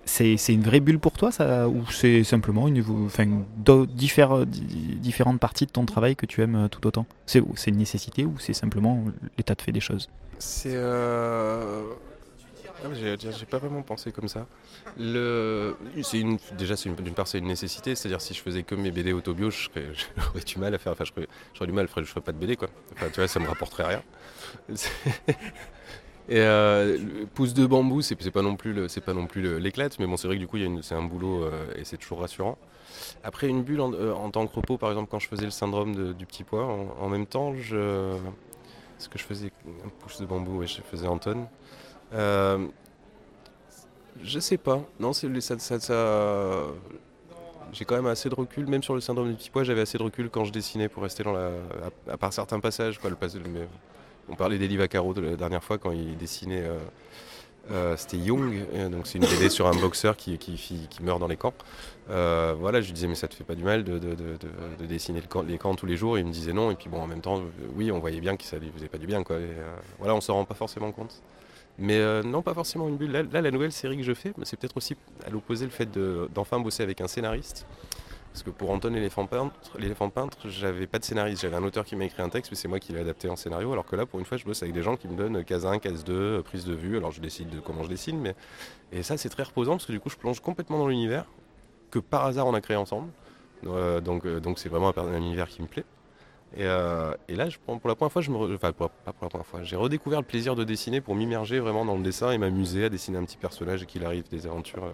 c'est une vraie bulle pour toi ça, ou c'est simplement une, enfin, diffère- di- différentes parties de ton travail que tu aimes tout autant? C'est une nécessité ou c'est simplement l'état de fait des choses? C'est. J'ai pas vraiment pensé comme ça. Déjà, c'est une- d'une part, c'est une nécessité. C'est-à-dire, si je faisais que mes BD autobio, je j'aurais du mal à faire. Enfin, j'aurais du mal, je ferais, pas de BD, quoi. Enfin, tu vois, ça me rapporterait rien. Et euh, le pouce de bambou, c'est pas non plus l'éclate, mais bon, c'est vrai que du coup, c'est un boulot euh, et c'est toujours rassurant. Après, une bulle en, euh, en tant que repos, par exemple, quand je faisais le syndrome du petit pois, en, en même temps, je ce que je faisais un pouce de bambou, et je faisais Anton. Euh, je sais pas. Non, ça, J'ai quand même assez de recul, même sur le syndrome du petit pois, j'avais assez de recul quand je dessinais pour rester dans la. À, part certains passages, quoi. Le on parlait d'Elie Vaccaro de la dernière fois quand il dessinait. euh, euh, C'était Young, et donc c'est une BD sur un boxeur qui, qui, meurt dans les camps. Euh, voilà, je lui disais mais ça te fait pas du mal de, de- de- de- de dessiner les camps tous les jours? Il me disait non, et puis bon en même temps, euh, oui, on voyait bien que ça faisait pas du bien quoi. Et, euh, voilà, on s'en rend pas forcément compte. Mais euh, non, pas forcément une bulle. Là, la nouvelle série que je fais, c'est peut-être aussi à l'opposé le fait de- d'enfin bosser avec un scénariste. Parce que pour Anton l'éléphant peintre, l'éléphant peintre, j'avais pas de scénariste. J'avais un auteur qui m'a écrit un texte, mais c'est moi qui l'ai adapté en scénario. Alors que là, pour une fois, je bosse avec des gens qui me donnent case 1, case 2, euh, prise de vue. Alors je décide de comment je dessine, mais et ça c'est très reposant parce que du coup, je plonge complètement dans l'univers que par hasard on a créé ensemble. Euh, donc donc c'est vraiment un univers qui me plaît. Et, euh, et là, je pour la première fois, je me, re- enfin pour- pas pour la première fois, j'ai redécouvert le plaisir de dessiner pour m'immerger vraiment dans le dessin et m'amuser à dessiner un petit personnage et qu'il arrive des aventures. euh,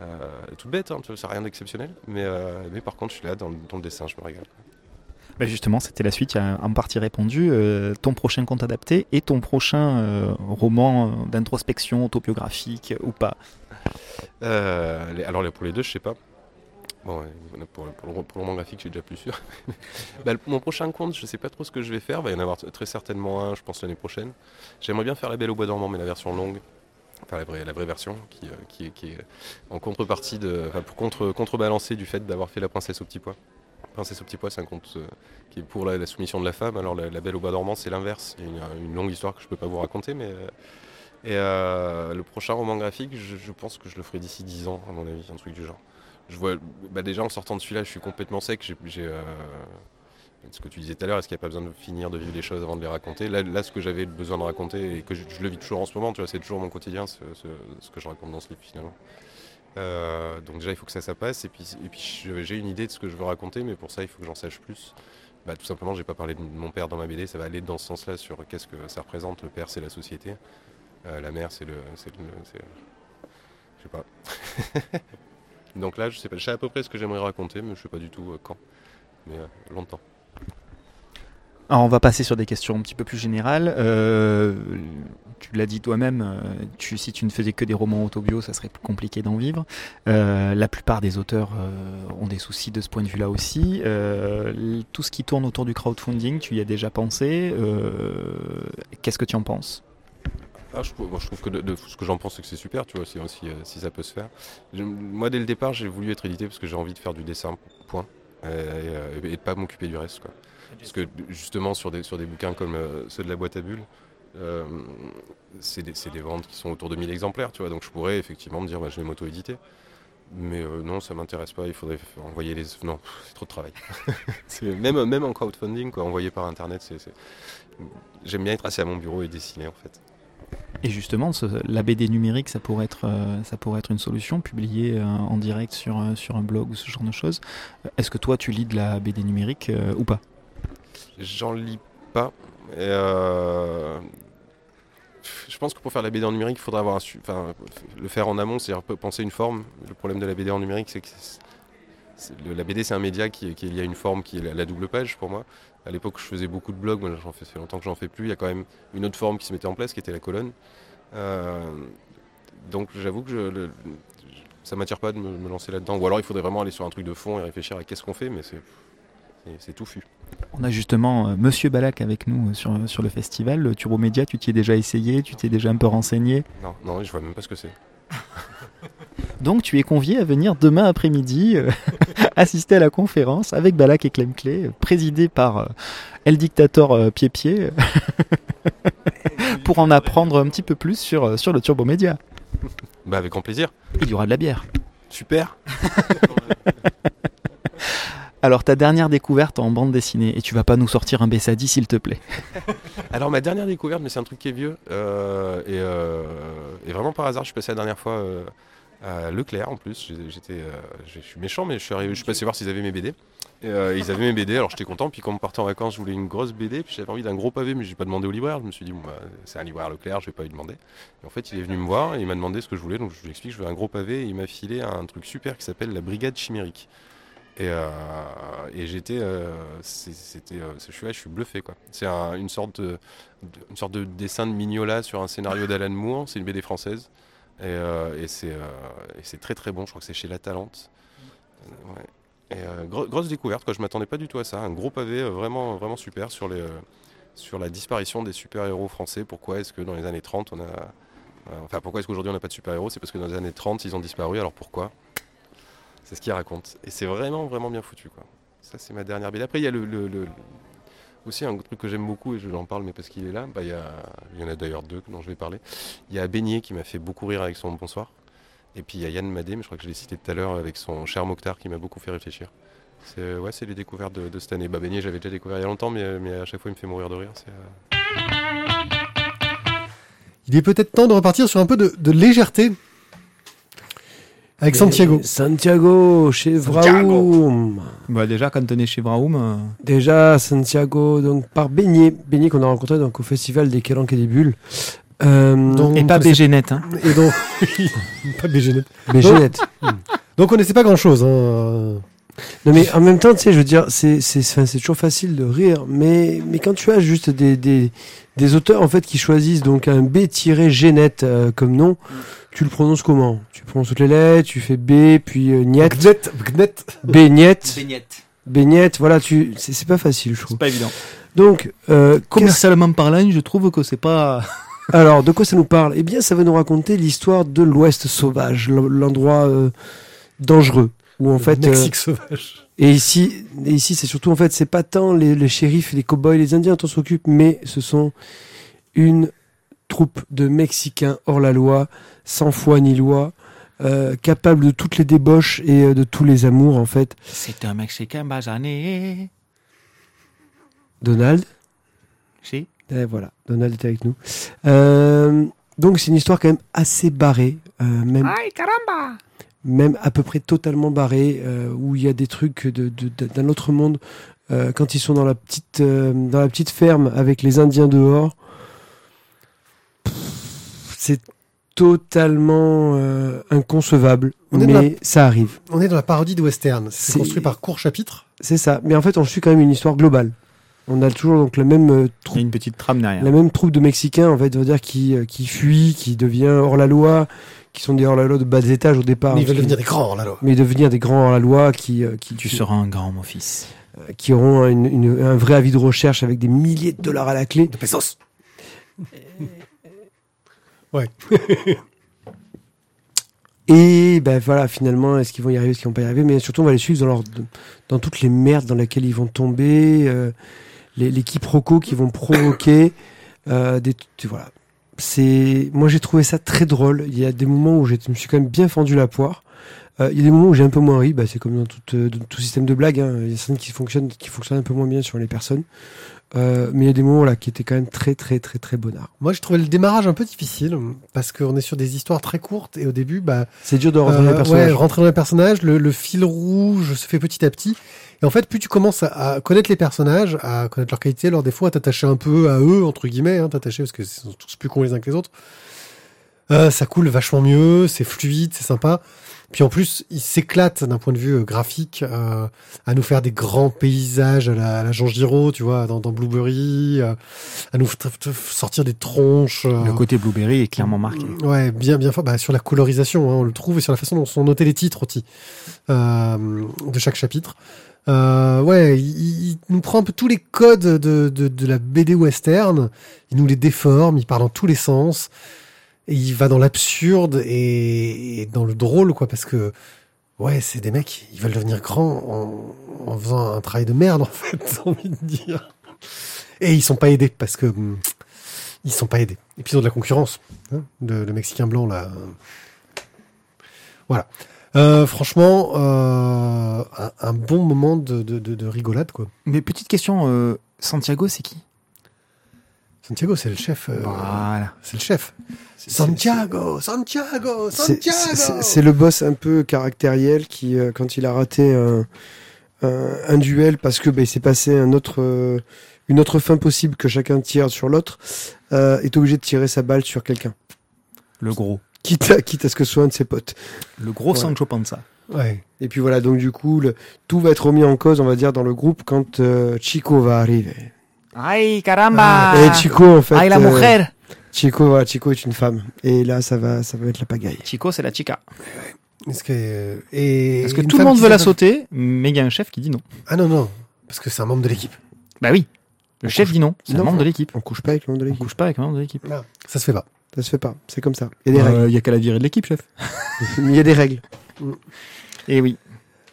euh, toutes bêtes, hein, vois, c'est rien d'exceptionnel, mais, mais par contre je suis là dans, le- dans le dessin, je me régale. Bah, justement, c'était la suite, il y a en partie répondu. ton prochain compte adapté et ton prochain roman d'introspection autobiographique ou pas? Les- alors pour les deux, je sais pas. Bon, euh, pour, le, pour le roman graphique, je suis déjà plus sûr. Bah, mon prochain compte, je sais pas trop ce que je vais faire. Il va y en avoir très certainement un, je pense, l'année prochaine. J'aimerais bien faire La Belle au Bois dormant, mais la version longue. Enfin, la vraie, version, qui, euh, qui, est- en contrepartie, de, pour contre, contrebalancer du fait d'avoir fait La Princesse au Petit Pois. Princesse au Petit Pois, c'est un conte euh, qui est pour la, soumission de la femme. Alors, La, Belle au Bois dormant, c'est l'inverse. Il y a une, une longue histoire que je peux pas vous raconter, mais. euh, et euh, le prochain roman graphique, je, je pense que je le ferai d'ici 10 ans, à mon avis, un truc du genre. Je vois, bah déjà en sortant de celui-là, je suis complètement sec. Euh, ce que tu disais tout à l'heure, est-ce qu'il n'y a pas besoin de finir de vivre les choses avant de les raconter? Là, ce que j'avais besoin de raconter et que je, le vis toujours en ce moment, tu vois, c'est toujours mon quotidien, ce, que je raconte dans ce livre finalement. Euh, donc déjà, il faut que ça, ça passe. Et puis, j'ai une idée de ce que je veux raconter, mais pour ça, il faut que j'en sache plus. Bah, tout simplement, j'ai pas parlé de mon père dans ma BD. Ça va aller dans ce sens-là sur qu'est-ce que ça représente. Le père, c'est la société. Euh, la mère, c'est le, je sais pas. Donc là, je sais pas, je sais à peu près ce que j'aimerais raconter, mais je sais pas du tout euh, quand. Mais euh, longtemps. Alors, on va passer sur des questions un petit peu plus générales. Euh, tu l'as dit toi-même, si tu ne faisais que des romans autobio, ça serait plus compliqué d'en vivre. La plupart des auteurs ont des soucis de ce point de vue-là aussi. Tout ce qui tourne autour du crowdfunding, tu y as déjà pensé. Qu'est-ce que tu en penses? Ah, je, trouve que ce que j'en pense, c'est que c'est super, tu vois, si, euh, si ça peut se faire. Moi, dès le départ, j'ai voulu être édité parce que j'ai envie de faire du dessin, point. Euh, et, et de pas m'occuper du reste, quoi. Parce que justement, sur des, bouquins comme euh, ceux de la boîte à bulles, euh, c'est des, ventes qui sont autour de 1000 exemplaires, tu vois. Donc je pourrais effectivement me dire, bah, je vais m'auto-éditer. Mais euh, non, ça m'intéresse pas. Il faudrait envoyer les. Non, c'est trop de travail. Même, en crowdfunding, quoi, envoyer par internet, c'est- J'aime bien être assis à mon bureau et dessiner, en fait. Et justement, la BD numérique, ça pourrait être, euh, ça pourrait être une solution, publiée euh, en direct sur, euh, sur un blog ou ce genre de choses. Est-ce que toi, tu lis de la BD numérique ou pas? J'en lis pas. Je pense que pour faire la BD en numérique, il faudrait avoir un enfin, le faire en amont, c'est-à-dire penser une forme. Le problème de la BD en numérique, c'est que la BD, c'est un média qui, qui une forme qui est la double page pour moi. À l'époque, je faisais beaucoup de blogs, moi, j'en fais, fait longtemps que j'en fais plus. Il y a quand même une autre forme qui se mettait en place, qui était la colonne. Euh, donc, j'avoue que je, le- ça m'attire pas de me, me lancer là-dedans. Ou alors, il faudrait vraiment aller sur un truc de fond et réfléchir à qu'est-ce qu'on fait, mais c'est, c'est, c'est touffu. On a justement euh, Monsieur Balak avec nous euh, sur, sur le festival. Le Turbo Média, tu t'y es déjà essayé, tu t'es déjà un peu renseigné? Non, non, je vois même pas ce que c'est. Donc tu es convié à venir demain après-midi euh, assister à la conférence avec Balak et Clem Clé, euh, présidée par euh, El Dictator Pied-Pied, pour en apprendre un petit peu plus sur, sur le Turbo Média. Bah, avec grand plaisir. Il y aura de la bière. Super. Alors ta dernière découverte en bande dessinée, et tu vas pas nous sortir un Bessadi s'il te plaît. Alors ma dernière découverte, mais c'est un truc qui est vieux, euh, et, euh, et vraiment par hasard, je suis passé la dernière fois euh, Leclerc en plus. J'étais, euh, je suis méchant, mais je suis, arrivé, je suis passé voir s'ils avaient mes BD. Et, euh, ils avaient mes BD, alors j'étais content. Puis quand on partait en vacances, je voulais une grosse BD, puis j'avais envie d'un gros pavé, mais j'ai pas demandé au libraire. Je me suis dit, bon, bah, c'est un libraire Leclerc, je vais pas lui demander. Et en fait, il est venu me voir et il m'a demandé ce que je voulais, donc je lui explique, je veux un gros pavé, et il m'a filé un truc super qui s'appelle la Brigade Chimérique. Et, euh, et j'étais, c'était, je suis là, je suis bluffé quoi. C'est un- une sorte de- une sorte de dessin de Mignola sur un scénario d'Alan Moore. C'est une BD française et, euh, euh, et c'est très très bon. Je crois que c'est chez La Talente. Euh, grosse découverte quoi. Je m'attendais pas du tout à ça. Un gros pavé vraiment vraiment super sur sur la disparition des super héros français. Pourquoi est-ce que dans les années 30 on a, enfin pourquoi est-ce qu'aujourd'hui on n'a pas de super héros C'est parce que dans les années 30 ils ont disparu. Alors pourquoi? C'est ce qu'il raconte. Et c'est vraiment, vraiment bien foutu. Quoi. Ça, c'est ma dernière BD. Après, il y a le- aussi un truc que j'aime beaucoup, et je l'en parle, mais parce qu'il est là. Bah, il, y a, en a d'ailleurs deux dont je vais parler. Il y a Beignet qui m'a fait beaucoup rire avec son Bonsoir. Et puis il y a Yann Madé, mais je crois que je l'ai cité tout à l'heure, avec son cher Mokhtar qui m'a beaucoup fait réfléchir. C'est ouais, c'est les découvertes de, de cette année. Bah, Beignet, j'avais déjà découvert il y a longtemps, mais, mais à chaque fois, il me fait mourir de rire. Euh, Il est peut-être temps de repartir sur un peu de légèreté. Avec Santiago. Et Santiago, chez Vraoum. Bah déjà quand on est chez Vraoum, euh, Déjà, Santiago, donc par Beignet. Beignet qu'on a rencontré donc, au festival des Calanques et des Bulles. Euh, Donc, et pas BGNet. Hein. Et donc, pas BGNet. BGNet. Donc on connaissait pas grand chose. Hein. Non mais en même temps, tu sais, je veux dire, c'est c'est enfin, c'est toujours facile de rire, mais mais quand tu as juste des des des auteurs en fait qui choisissent donc un B-Genet euh, comme nom, tu le prononces comment Tu prononces toutes les lettres, tu fais B puis euh, Niet, Gnet, Gnet. B Niet, voilà, tu c'est c'est pas facile, je trouve. C'est pas évident. Donc euh, Commercialement parlant, je trouve que c'est pas. alors de quoi ça nous parle? Eh bien, ça va nous raconter l'histoire de l'Ouest sauvage, l'endroit euh, dangereux où en fait euh, Mexique sauvage. Et ici, et ici, c'est surtout en fait, c'est pas tant les, les shérifs, les cow-boys, les Indiens dont on s'occupe, mais ce sont une troupe de Mexicains hors la loi, sans foi ni loi, euh, capables de toutes les débauches et euh, de tous les amours en fait. C'est un Mexicain basané. Donald, Si. eh, voilà, Donald était avec nous. Euh, donc c'est une histoire quand même assez barrée, euh, même. Ay caramba. même à peu près totalement barré, euh, où il y a des trucs de, de- de- d'un autre monde. euh, quand ils sont dans la petite euh, dans la petite ferme avec les Indiens dehors, c'est totalement euh, inconcevable, mais ça arrive. On est dans la parodie de western. C'est construit par court chapitre. C'est ça. Mais en fait, on suit quand même une histoire globale. On a toujours donc la même euh, troupe, une petite trame derrière. la même troupe de Mexicains en fait, va dire qui euh, qui fuient, qui devient hors la loi, qui sont des hors la loi de bas étage au départ, Mais ils veulent devenir des grands, là, là. mais devenir des grands hors la loi qui qui Tu qui- seras un grand, mon fils. qui auront une- une- un vrai avis de recherche avec des milliers de dollars à la clé. De pesos. Et ben voilà, finalement, est-ce qu'ils vont y arriver, est-ce qu'ils vont pas y arriver Mais surtout, on va les suivre dans, leur, dans toutes les merdes dans lesquelles ils vont tomber, euh, les, les quiproquos qu'ils vont provoquer. euh, des, voilà. C'est, moi, j'ai trouvé ça très drôle. Il y a des moments où je me suis quand même bien fendu la poire. Euh, il y a des moments où j'ai un peu moins ri. Bah, c'est comme dans tout, euh, tout système de blague. hein. Il y a certaines qui fonctionnent, qui fonctionnent un peu moins bien sur les personnes. Euh, mais il y a des moments là qui étaient quand même très, très, très, très bonnards. Moi, je trouvais le démarrage un peu difficile parce qu'on est sur des histoires très courtes et au début, bah, C'est dur de rentrer dans Euh, les personnages. ouais, rentrer dans les personnages, le, le fil rouge se fait petit à petit. Et en fait, plus tu commences à, à connaître les personnages, à connaître leurs qualités, leurs défauts, à t'attacher un peu à eux, entre guillemets, hein, t'attacher parce que sont tous plus cons les uns que les autres. Euh, ça coule vachement mieux, c'est fluide, c'est sympa. Puis en plus, il s'éclate d'un point de vue euh, graphique euh, à nous faire des grands paysages à la, à la Jean Giraud, tu vois, dans, dans Blueberry, euh, à nous sortir des tronches. euh, Le côté Blueberry est clairement marqué. Ouais, bien, bien fort. Bah, sur la colorisation, hein, on le trouve, et sur la façon dont sont notés les titres aussi euh, de chaque chapitre. Euh, ouais, il, il nous prend un peu tous les codes de, de, de la BD western, il nous les déforme, il part dans tous les sens, il va dans l'absurde et, dans le drôle, quoi, parce que ouais, c'est des mecs, ils veulent devenir grands en, faisant un travail de merde, en fait, j'ai envie de dire. Et ils sont pas aidés parce que hum, ils sont pas aidés. Et de la concurrence. hein, le, Mexicain blanc là. Voilà. Euh, franchement, euh, un, bon moment de rigolade quoi. Mais petite question, euh, Santiago, c'est qui? Santiago, c'est le chef. euh, Voilà. C'est le chef. Santiago, Santiago, C'est- Santiago. C'est c'est le boss un peu caractériel qui, euh, quand il a raté un, un, un duel parce que bah, il s'est passé un autre, euh, une autre fin possible que chacun tire sur l'autre, euh, est obligé de tirer sa balle sur quelqu'un. Le gros. Quitte à, quitte à ce que ce soit un de ses potes. Le gros Ouais. Sancho Panza. Ouais. Et puis voilà, donc du coup, le, tout va être remis en cause, on va dire, dans le groupe quand euh, Chico va arriver. Aïe, caramba Et Chico, en fait. Aïe, la euh, mujer Chico, voilà, Chico est une femme. Et là, ça va, ça va être la pagaille. Chico, c'est la chica. Est-ce que, et Parce que tout le monde veut la sauter, mais il y a un chef qui dit non. Ah non, non. Parce que c'est un membre de l'équipe. Bah oui. Le On chef couche- dit non. C'est un Non. membre de l'équipe. On couche pas avec le monde de On l'équipe. couche pas avec un membre de l'équipe. Ça se fait pas. Ça se fait pas. C'est comme ça. Il y a des règles. Euh, Il y a qu'à la virer de l'équipe, chef. Il y a des règles. Et oui.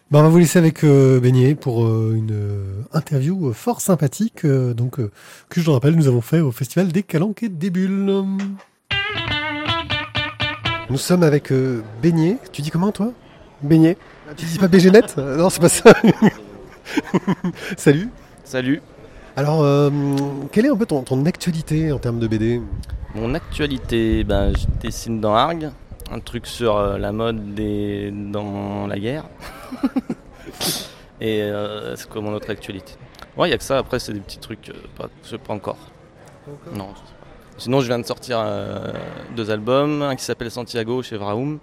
Bah, on va vous laisser avec euh, Beignet pour euh, une euh, interview fort sympathique, euh, donc euh, que je le rappelle, nous avons fait au Festival des Calanques et des Bulles. Nous sommes avec euh, Beignet. Tu dis comment toi? Beignet. Tu dis pas BGNet Non, c'est pas ça. Salut. Salut. Alors, euh, quelle est un peu ton, ton actualité en termes de BD Mon actualité, ben, je dessine dans Arg, un truc sur euh, la mode des... dans la guerre. Et euh, c'est quoi mon autre actualité Ouais, il y a que ça, après c'est des petits trucs, euh, pas, je sais pas encore. Non. Sinon, je viens de sortir euh, deux albums, un qui s'appelle Santiago chez Vraum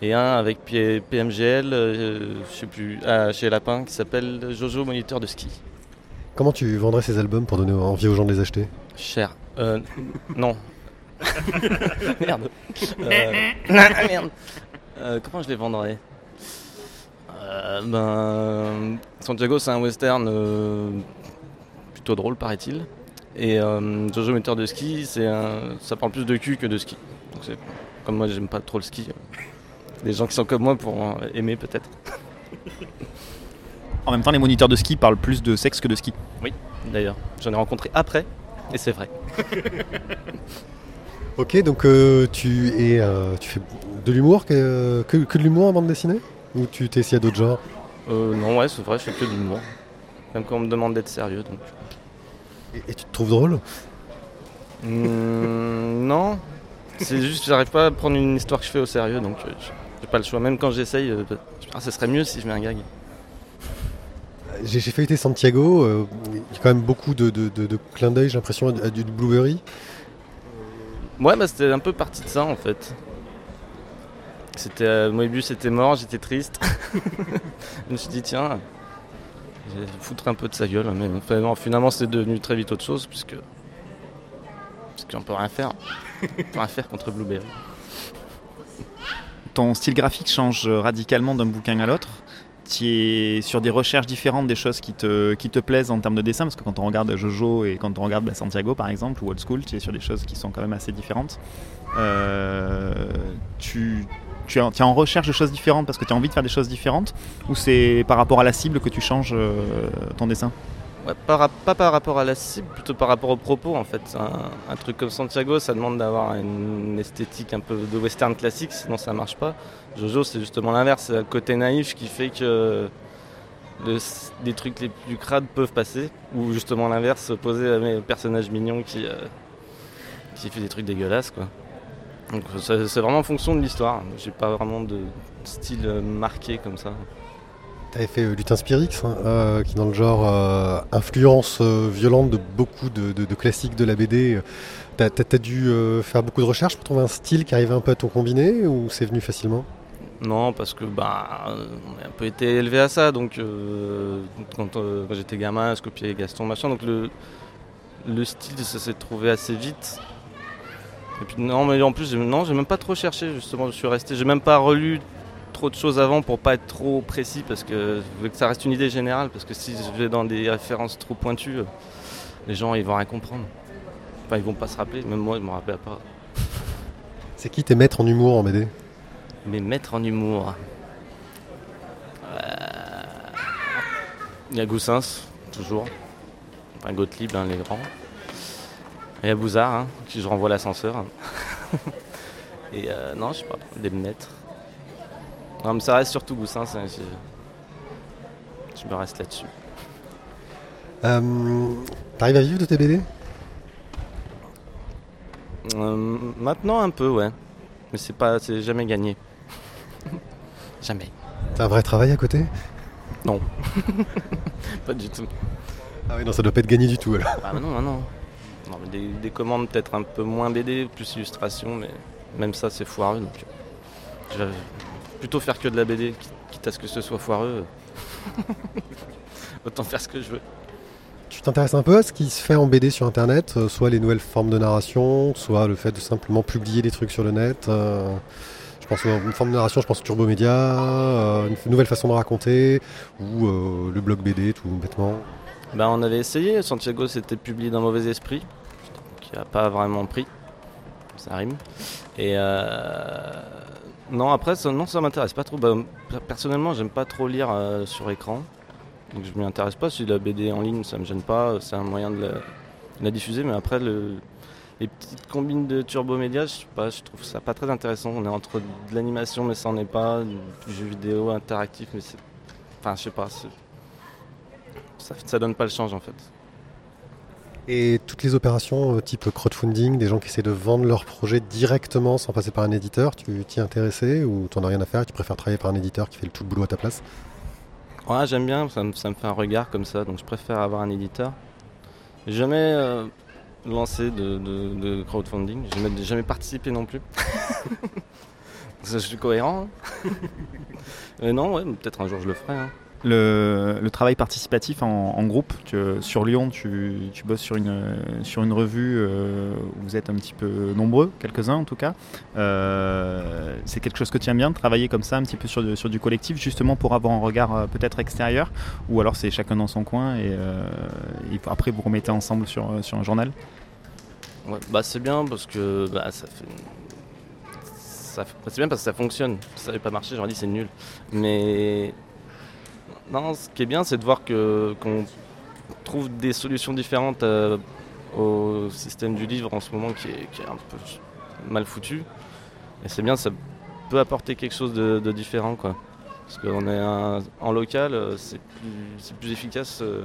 et un avec P- PMGL, euh, je sais plus, ah, chez Lapin, qui s'appelle Jojo Moniteur de ski. Comment tu vendrais ces albums pour donner envie aux gens de les acheter? Cher. Euh, non. Merde. Euh, merde. Euh, comment je les vendrais? Euh, Ben. Santiago, c'est un western euh, plutôt drôle, paraît-il. Et euh, Jojo Metteur de ski, c'est un, ça parle plus de cul que de ski. Donc c'est- comme moi, j'aime pas trop le ski. Les gens qui sont comme moi pourront aimer peut-être. En même temps, les moniteurs de ski parlent plus de sexe que de ski. D'ailleurs, j'en ai rencontré après, et c'est vrai. Ok, donc euh, tu, es, euh, tu fais de l'humour, que, que, que de l'humour en bande dessinée? Ou tu t'es essayé à d'autres genres? Euh, non, ouais, c'est vrai, je fais que de l'humour. Même quand on me demande d'être sérieux, donc. et, et tu te trouves drôle? Hmm, non, c'est juste que j'arrive pas à prendre une histoire que je fais au sérieux, donc euh, j'ai pas le choix. Même quand j'essaye, ah, ce serait mieux si je mets un gag. J'ai feuilleté Santiago, il y a quand même beaucoup de, de, de- de clins d'œil, j'ai l'impression, à, à du Blueberry. Ouais, bah c'était un peu parti de ça en fait. C'était euh, Moebius était mort, j'étais triste. je me suis dit tiens, je vais foutre un peu de sa gueule, mais enfin, non, finalement c'est devenu très vite autre chose puisque parce qu'on peut rien faire, on peut rien faire contre Blueberry. Ton style graphique change radicalement d'un bouquin à l'autre. Es sur des recherches différentes des choses qui te, qui te plaisent en termes de dessin, parce que quand on regarde Jojo et quand on regarde Santiago par exemple, ou Old School, tu es sur des choses qui sont quand même assez différentes. Euh, tu, tu, es, en recherche de choses différentes parce que tu as envie de faire des choses différentes, ou c'est par rapport à la cible que tu changes euh, ton dessin? Pas par rapport à la cible, plutôt par rapport au propos en fait. Un, truc comme Santiago, ça demande d'avoir une esthétique un peu de western classique, sinon ça marche pas. Jojo, c'est justement l'inverse, c'est le côté naïf qui fait que les trucs les plus crades peuvent passer, ou justement l'inverse, opposé à mes personnages mignons qui, euh, qui fait des trucs dégueulasses quoi. Donc c'est vraiment en fonction de l'histoire. J'ai pas vraiment de style euh, marqué comme ça. Tu avais fait euh, Lutin Spirix, hein, euh, qui dans le genre influence violente de beaucoup de, classiques de la BD. T'as as, dû faire beaucoup de recherches pour trouver un style qui arrivait un peu à ton combiné ou c'est venu facilement? Non, parce que bah, euh, on a un peu été élevé à ça. Donc, euh, quand, euh, quand j'étais gamin, je copiais Gaston, machin. Donc, le, le style, ça s'est trouvé assez vite. Et puis, non, mais en plus, non, j'ai même pas trop cherché, justement. Je suis resté, j'ai même pas relu trop de choses avant pour pas être trop précis parce que ça reste une idée générale. Parce que si je vais dans des références trop pointues, les gens ils vont rien comprendre. Enfin, ils vont pas se rappeler. Même moi, je me rappelle pas. C'est qui tes maîtres en humour en BD Mes maîtres en humour. Euh, Il y a Goussens, toujours. Enfin, Gottlieb, hein, les grands. Et il y a Bouzard, hein, qui je renvoie l'ascenseur. Et euh, non, je sais pas, des maîtres. Non, mais ça reste surtout Goussens. hein, je... je me reste là-dessus. euh, T'arrives à vivre de tes BD Euh, maintenant, un peu, ouais. Mais c'est pas, c'est jamais gagné. Jamais. T'as un vrai travail à côté? Pas du tout. Ah oui, non, ça doit pas être gagné du tout alors. Ah bah non, non, non. Non, mais des, des commandes peut-être un peu moins BD, plus illustration, mais même ça c'est foireux. Donc euh, je vais plutôt faire que de la BD, qui- quitte à ce que ce soit foireux. Autant faire ce que je veux. Tu t'intéresses un peu à ce qui se fait en BD sur internet, euh, soit les nouvelles formes de narration, soit le fait de simplement publier des trucs sur le net. euh, pense à une forme de narration, je pense au Turbo Média, euh, une nouvelle façon de raconter, ou euh, le blog BD tout bêtement. Bah, on avait essayé, Santiago s'était publié d'un mauvais esprit, qui n'a pas vraiment pris. Ça rime. Et euh, non, après, ça, non, ça m'intéresse pas trop. Bah, personnellement, j'aime pas trop lire sur écran. Donc je m'y intéresse pas. Si la BD en ligne, ça me gêne pas. C'est un moyen de la, de la diffuser. Mais après, le- les petites combines de Turbo Média, je sais pas, je trouve ça pas très intéressant. On est entre de l'animation, mais ça en est pas. Du jeu vidéo interactif, mais c'est. Enfin, je sais pas. Ça, ça donne pas le change en fait. Et toutes les opérations euh, type crowdfunding, des gens qui essaient de vendre leur projet directement sans passer par un éditeur, tu t'y es intéressé ou t'en as rien à faire, tu préfères travailler par un éditeur qui fait le tout le boulot à ta place? Ouais, j'aime bien, ça me, ça me fait un regard comme ça, donc je préfère avoir un éditeur. Jamais euh, lancé de, de- de crowdfunding, j'ai jamais, jamais participé non plus. Je suis cohérent. hein. Mais non, ouais, peut-être un jour je le ferai. hein. Le, travail participatif en, groupe, sur Lyon, tu, bosses sur une, sur une revue euh, où vous êtes un petit peu nombreux, quelques-uns en tout cas. Euh, c'est quelque chose que tu aimes bien, de travailler comme ça, un petit peu sur, du- collectif, justement pour avoir un regard euh, peut-être extérieur, ou alors c'est chacun dans son coin et, après vous remettez ensemble sur, sur un journal? Ouais, bah c'est bien parce que bah, ça fait. C'est bien parce que ça fonctionne. Ça n'avait pas marché, j'aurais dit c'est nul. Mais. Non, ce qui est bien, c'est de voir qu'on trouve des solutions différentes euh, au système du livre en ce moment qui est, un peu mal foutu. Et c'est bien, ça peut apporter quelque chose de, différent. Quoi. Parce qu'on est un- en local, euh, c'est plus, efficace. euh,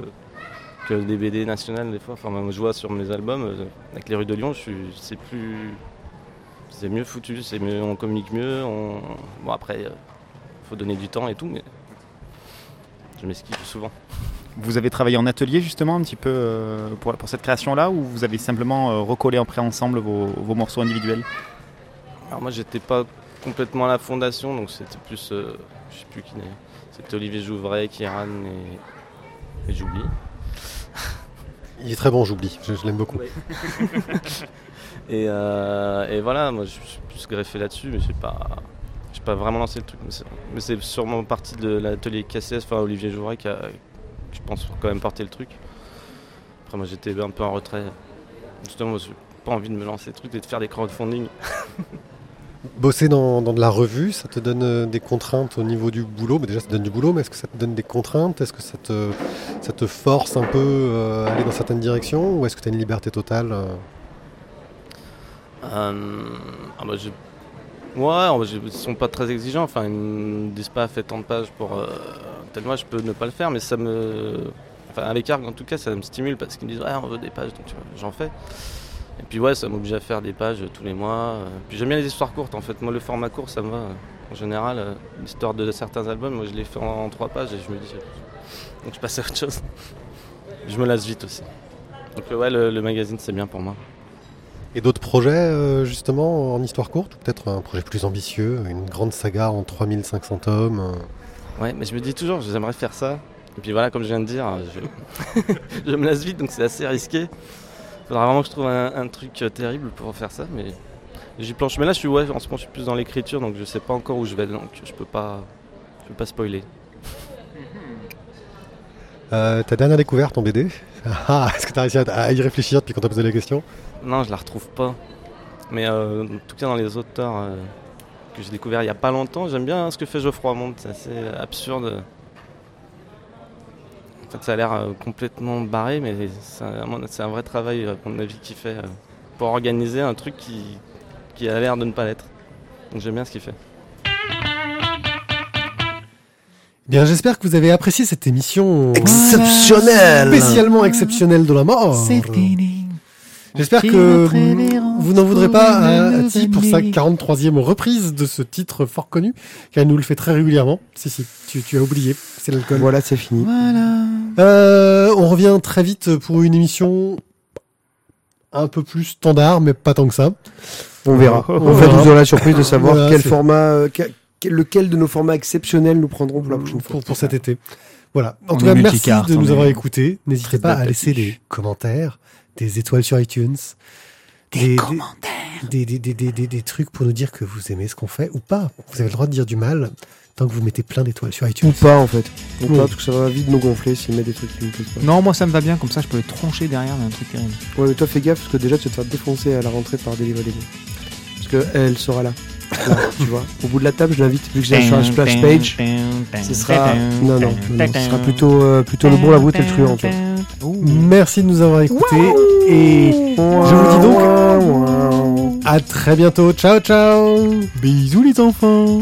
que des BD nationales des fois. Enfin, moi, je vois sur mes albums, avec les rues de Lyon, c'est plus, c'est mieux foutu, on communique mieux. On... Bon après, il faut donner du temps et tout, mais je m'esquive souvent. Vous avez travaillé en atelier justement un petit peu euh, pour, pour cette création-là, ou vous avez simplement euh, recollé après ensemble vos, vos morceaux individuels? Alors moi, j'étais pas complètement à la fondation, donc c'était plus, euh, je sais plus qui n'est. C'était Olivier Jouvray, Kieran et, et j'oublie. Il est très bon, j'oublie, je, je l'aime beaucoup. Et, euh, et voilà, moi je suis plus greffé là-dessus, mais j'ai pas, j'ai pas vraiment lancé le truc. Mais c'est, sûrement partie de l'atelier KCS, enfin Olivier Jouret qui a, je pense, quand même porté le truc. Après, moi j'étais un peu en retrait. Justement, moi, j'ai pas envie de me lancer le truc et de faire des crowdfunding. Bosser dans, dans de la revue, ça te donne euh, des contraintes au niveau du boulot? Mais déjà, ça te donne du boulot, mais est-ce que ça te donne des contraintes? Est-ce que ça te, ça te force un peu euh, à aller dans certaines directions? Ou est-ce que tu as une liberté totale euh? Ah bah, Ouais, ils sont pas très exigeants. Enfin, ils me disent pas fais tant de pages pour euh, tel mois, je peux ne pas le faire, mais ça me. Enfin, à l'écart, en tout cas, ça me stimule parce qu'ils me disent ouais, on veut des pages, donc j'en fais. Et puis ouais, ça m'oblige à faire des pages euh, tous les mois. euh. Puis j'aime bien les histoires courtes en fait. Moi, le format court, ça me va. euh. En général, l'histoire de certains albums, moi je les fais en, trois pages et je me dis. Donc je passe à autre chose. Je me lasse vite aussi. Donc ouais, le magazine, c'est bien pour moi. Et d'autres projets, euh, justement, en histoire courte Ou peut-être un projet plus ambitieux, une grande saga en 3500 tomes euh. Ouais, mais je me dis toujours, j'aimerais faire ça. Et puis voilà, comme je viens de dire, je, je me lasse vite, donc c'est assez risqué. Faudra vraiment que je trouve un, un truc euh, terrible pour faire ça, mais j'y planche. Mais là, je suis ouais, en ce moment, je suis plus dans l'écriture, donc je sais pas encore où je vais, donc je peux pas, je peux pas spoiler. Euh, ta dernière découverte en BD Ah, Est-ce que tu as réussi à y réfléchir depuis qu'on t'a posé la question? Non, je la retrouve pas. Mais euh, en tout cas, dans les auteurs euh, que j'ai découvert il y a pas longtemps, j'aime bien ce que fait Geoffroy Monde. C'est assez absurde. En fait, ça a l'air euh, complètement barré, mais c'est un, vrai travail, à mon avis, qu'il fait euh, pour organiser un truc qui, qui a l'air de ne pas l'être. Donc j'aime bien ce qu'il fait. Bien, j'espère que vous avez apprécié cette émission Exceptionnel spécialement exceptionnelle de la mort. fini. J'espère que vous n'en voudrez pas à pour Ati pour sa 43e reprise de ce titre fort connu, car il nous le fait très régulièrement. Si, si, tu, tu as oublié, c'est l'alcool. Voilà, c'est fini. Voilà. Euh, on revient très vite pour une émission un peu plus standard, mais pas tant que ça. On verra. On On va verra. nous aura la surprise de savoir Voilà, quel format, euh, que- que- lequel de nos formats exceptionnels nous prendrons pour la prochaine fois. pour, pour cet été. Voilà. En On tout cas, merci de nous avoir écoutés. N'hésitez pas à laisser des commentaires, des étoiles sur iTunes, des, commentaires. des, des, des, des, des- des trucs pour nous dire que vous aimez ce qu'on fait ou pas. Vous avez le droit de dire du mal tant que vous mettez plein d'étoiles sur Ou iTunes. pas en fait. Ou pas, parce que ça va vite nous gonfler s'il met des trucs qui nous plaisent pas. Non, moi ça me va bien, comme ça je peux le troncher derrière d'un truc terrible. Ouais, mais toi fais gaffe parce que déjà tu vas te faire défoncer à la rentrée par Deliver Demo. Parce que elle sera là. Là, tu vois. Au bout de la table, je l'invite, vu que j'ai sur la splash page. Ce sera. Non, non, non, ce sera plutôt, euh, plutôt le bon, la brute et le truand, tu vois. Merci de nous avoir écoutés et je vous dis donc à très bientôt. Ciao, ciao. Bisous les enfants.